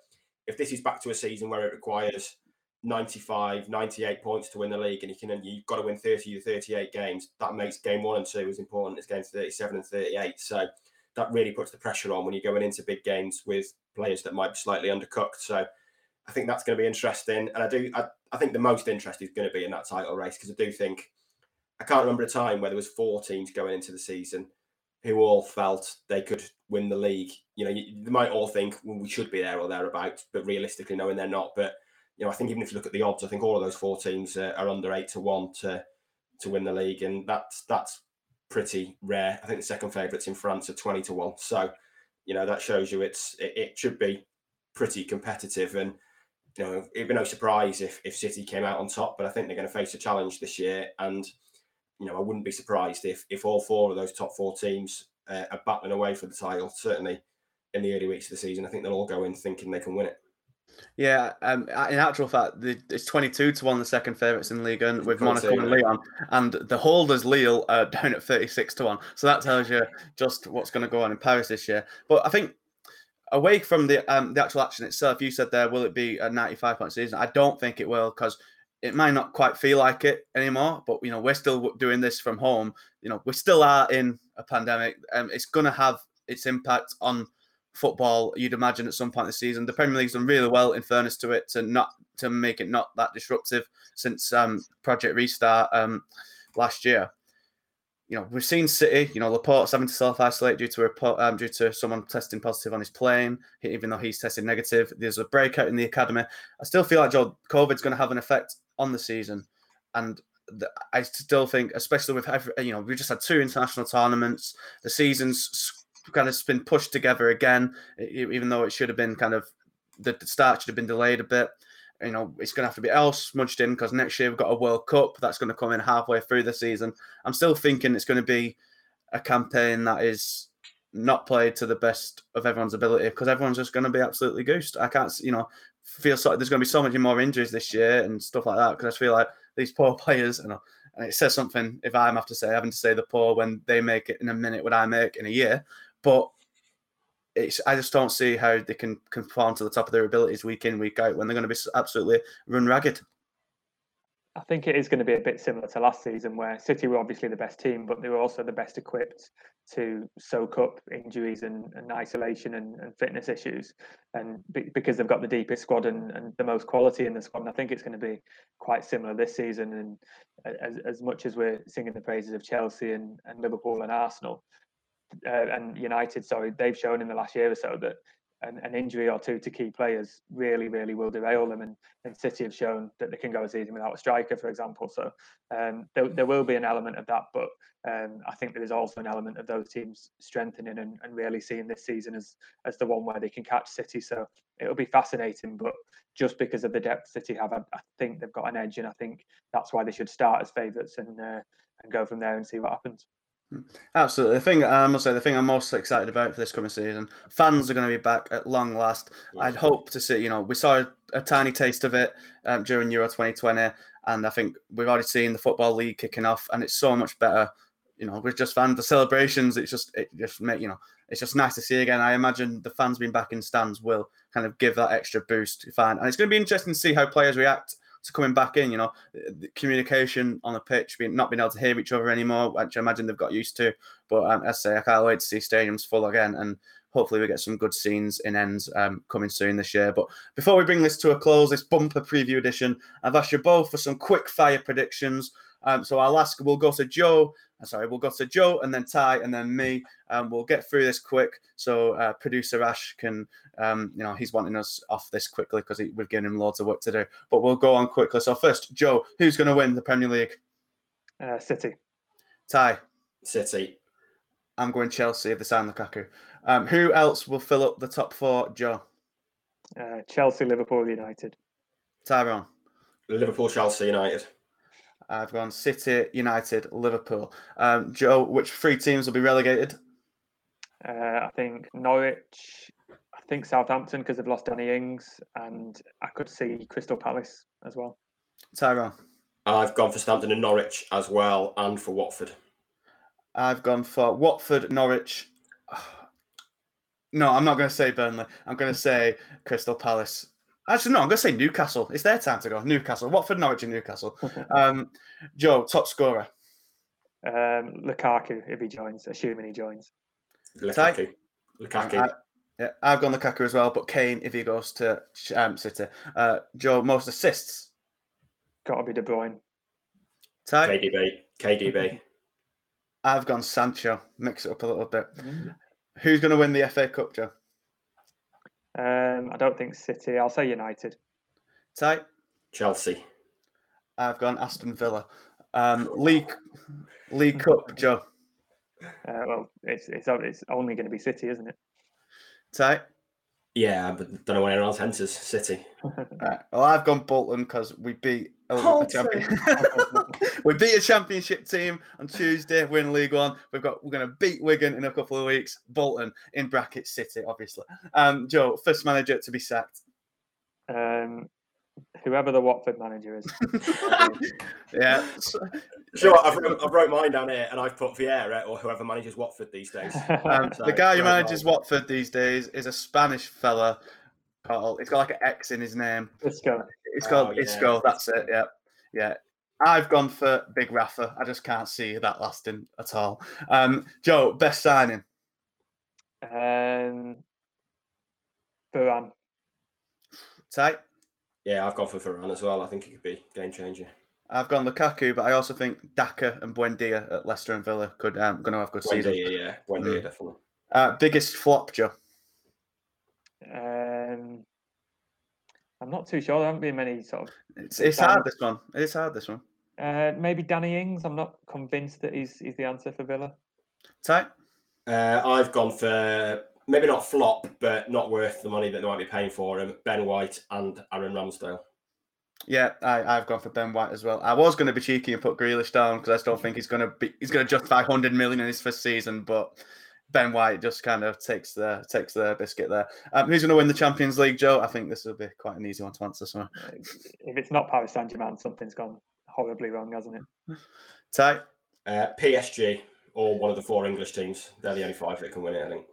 if this is back to a season where it requires 95, 98 points to win the league and you can you've got to win 30 to 38 games, that makes game one and two as important as games 37 and 38. So that really puts the pressure on when you're going into big games with players that might be slightly undercooked. So I think that's going to be interesting. And I do I, I think the most interest is going to be in that title race because I do think I can't remember a time where there was four teams going into the season who all felt they could win the league. You know, you, they might all think well, we should be there or thereabouts, but realistically, knowing they're not. But you know, I think even if you look at the odds, I think all of those four teams are under eight to one to to win the league, and that's that's pretty rare. I think the second favourites in France are twenty to one. So, you know, that shows you it's it, it should be pretty competitive, and you know, it'd be no surprise if if City came out on top. But I think they're going to face a challenge this year, and you know, I wouldn't be surprised if if all four of those top four teams uh, are battling away for the title. Certainly, in the early weeks of the season, I think they'll all go in thinking they can win it. Yeah, um, in actual fact, the, it's 22 to 1 the second favourites in the league and with Monaco and Lyon. And the holders, Lille, are down at 36 to 1. So that tells you just what's going to go on in Paris this year. But I think away from the um, the actual action itself, you said there, will it be a 95 point season? I don't think it will because it might not quite feel like it anymore. But, you know, we're still doing this from home. You know, we still are in a pandemic. and it's going to have its impact on football you'd imagine at some point in the season. The Premier League's done really well, in fairness to it, to not to make it not that disruptive since um, Project Restart um, last year. You know, we've seen City. You know, Laporte's having to self isolate due to a um, due to someone testing positive on his plane, even though he's tested negative. There's a breakout in the academy. I still feel like Joe COVID's going to have an effect on the season, and the, I still think, especially with every, you know, we just had two international tournaments. The season's kind of been pushed together again, even though it should have been kind of the start should have been delayed a bit. You know, it's going to have to be else smudged in because next year we've got a World Cup that's going to come in halfway through the season. I'm still thinking it's going to be a campaign that is not played to the best of everyone's ability because everyone's just going to be absolutely goosed. I can't, you know, feel so there's going to be so many more injuries this year and stuff like that because I feel like these poor players, you know, and it says something if I'm have to say having to say the poor when they make it in a minute what I make in a year. But it's I just don't see how they can conform to the top of their abilities week in week out when they're going to be absolutely run ragged. I think it is going to be a bit similar to last season, where City were obviously the best team, but they were also the best equipped to soak up injuries and, and isolation and, and, fitness issues. And be, because they've got the deepest squad and, and, the most quality in the squad, and I think it's going to be quite similar this season. And as, as much as we're singing the praises of Chelsea and Liverpool and Arsenal, uh, and United, sorry, they've shown in the last year or so that an, an, injury or two to key players really, really will derail them. And, and City have shown that they can go a season without a striker, for example. So um, there, there will be an element of that, but um, I think there is also an element of those teams strengthening and, and really seeing this season as as the one where they can catch City. So it'll be fascinating, but just because of the depth City have, I, I think they've got an edge, and I think that's why they should start as favourites and uh, and go from there and see what happens. Absolutely. The thing I must say, the thing I'm most excited about for this coming season, fans are going to be back at long last. I'd hope to see, you know, we saw a, a tiny taste of it um, during Euro 2020, and I think we've already seen the football league kicking off, and it's so much better. You know, with just fans, the celebrations, it's just, it just make you know, it's just nice to see again. I imagine the fans being back in stands will kind of give that extra boost. Fine, and it's going to be interesting to see how players react to coming back in. You know, the communication on the pitch, being not being able to hear each other anymore, which I imagine they've got used to. But um, as I say, I can't wait to see stadiums full again, and hopefully we get some good scenes in ends um, coming soon this year. But before we bring this to a close, this bumper preview edition, I've asked you both for some quick fire predictions. Um, so I'll ask, we'll go to Joe sorry, we'll go to Joe and then Ty and then me. Um, we'll get through this quick so uh, producer Ash can, um, you know, he's wanting us off this quickly because we've given him loads of work to do. But we'll go on quickly. So first, Joe, who's going to win the Premier League? Uh, City. Ty. City. I'm going Chelsea if they sign Lukaku. Um, who else will fill up the top four, Joe? Uh, Chelsea, Liverpool, United. Tyrone. Liverpool, Chelsea, United. I've gone City, United, Liverpool. Um, Joe, which three teams will be relegated? Uh, I think Norwich. I think Southampton because they've lost Danny Ings, and I could see Crystal Palace as well. Tyrone. I've gone for Southampton and Norwich as well, and for Watford. I've gone for Watford, Norwich. No, I'm not going to say Burnley. I'm going to say Crystal Palace. Actually, no, I'm going to say Newcastle. It's their time to go. Newcastle. Watford, Norwich, and Newcastle. um, Joe, top scorer. Um, Lukaku, if he joins, assuming he joins. Lukaku. Lukaku. I, yeah, I've gone Lukaku as well, but Kane if he goes to um, City. Uh, Joe, most assists. Got to be De Bruyne. Ty? KDB. KDB. I've gone Sancho. Mix it up a little bit. Mm-hmm. Who's going to win the FA Cup, Joe? Um, I don't think City. I'll say United. Tight. Chelsea. I've gone Aston Villa. Um, League League Cup, Joe. Uh, well, it's it's it's only going to be City, isn't it? Tight. Yeah, but don't know when anyone else enters City. Right. Well, I've gone Bolton because we beat a, a champion. we beat a championship team on Tuesday. We're in League One. We've got we're going to beat Wigan in a couple of weeks. Bolton in bracket City, obviously. Um, Joe, first manager to be sacked. Um, whoever the Watford manager is. yeah. Sure, I've wrote, I've wrote mine down here, and I've put Vieira or whoever manages Watford these days. Um, So, the guy who manages mine. Watford these days is a Spanish fella. Called, it's got like an X in his name. Let's. It's called Oh, yeah. Xisco. That's it. Yeah, yeah. I've gone for Big Rafa. I just can't see that lasting at all. Um, Joe, best signing. Um, Varane. Tight. Yeah, I've gone for Varane as well. I think it could be game changer. I've gone Lukaku, but I also think Daka and Buendia at Leicester and Villa could um, going to have good season. Buendia, yeah, Buendia Mm. definitely. Uh, biggest flop, Joe. Um, I'm not too sure. There haven't been many sort of. It's it's hard this one. It's hard this one. Uh, maybe Danny Ings. I'm not convinced that he's he's the answer for Villa. Tight. Uh, I've gone for maybe not flop, but not worth the money that they might be paying for him. Ben White and Aaron Ramsdale. Yeah, I, I've gone for Ben White as well. I was going to be cheeky and put Grealish down because I still think he's going to be he's going to justify 100 million in his first season, but Ben White just kind of takes the takes the biscuit there. Um, who's going to win the Champions League, Joe? I think this will be quite an easy one to answer. So Uh, If it's not Paris Saint Germain, something's gone horribly wrong, hasn't it? tight. Uh, PSG or one of the four English teams. They're the only five that can win it, I think.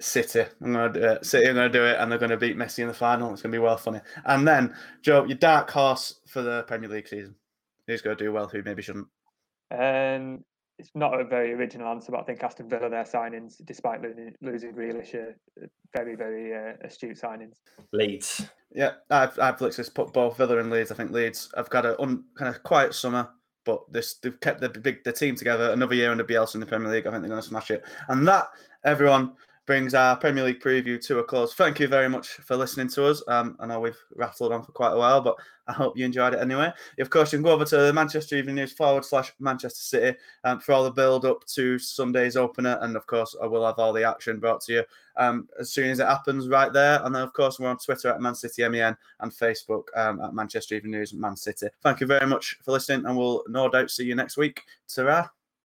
City. I'm going to do it. City are going to do it, and they're going to beat Messi in the final. It's going to be well funny. And then, Joe, your dark horse for the Premier League season. Who's going to do well? Who maybe shouldn't? Um, it's not a very original answer, but I think Aston Villa their signings, despite losing, losing Grealish, are are very very uh, astute signings. Leeds. Yeah, I've I've literally put both Villa and Leeds. I think Leeds have got a un, kind of quiet summer, but this they've kept the big the team together another year under Bielsa in the Premier League. I think they're going to smash it. And that everyone brings our Premier League preview to a close. Thank you very much for listening to us. Um, I know we've rattled on for quite a while, but I hope you enjoyed it anyway. Of course, you can go over to the Manchester Evening News forward slash Manchester City um, for all the build up to Sunday's opener. And of course, I will have all the action brought to you um, as soon as it happens right there. And then, of course, we're on Twitter at Man City MEN and Facebook um, at Manchester Evening News Man City. Thank you very much for listening, and we'll no doubt see you next week. Ta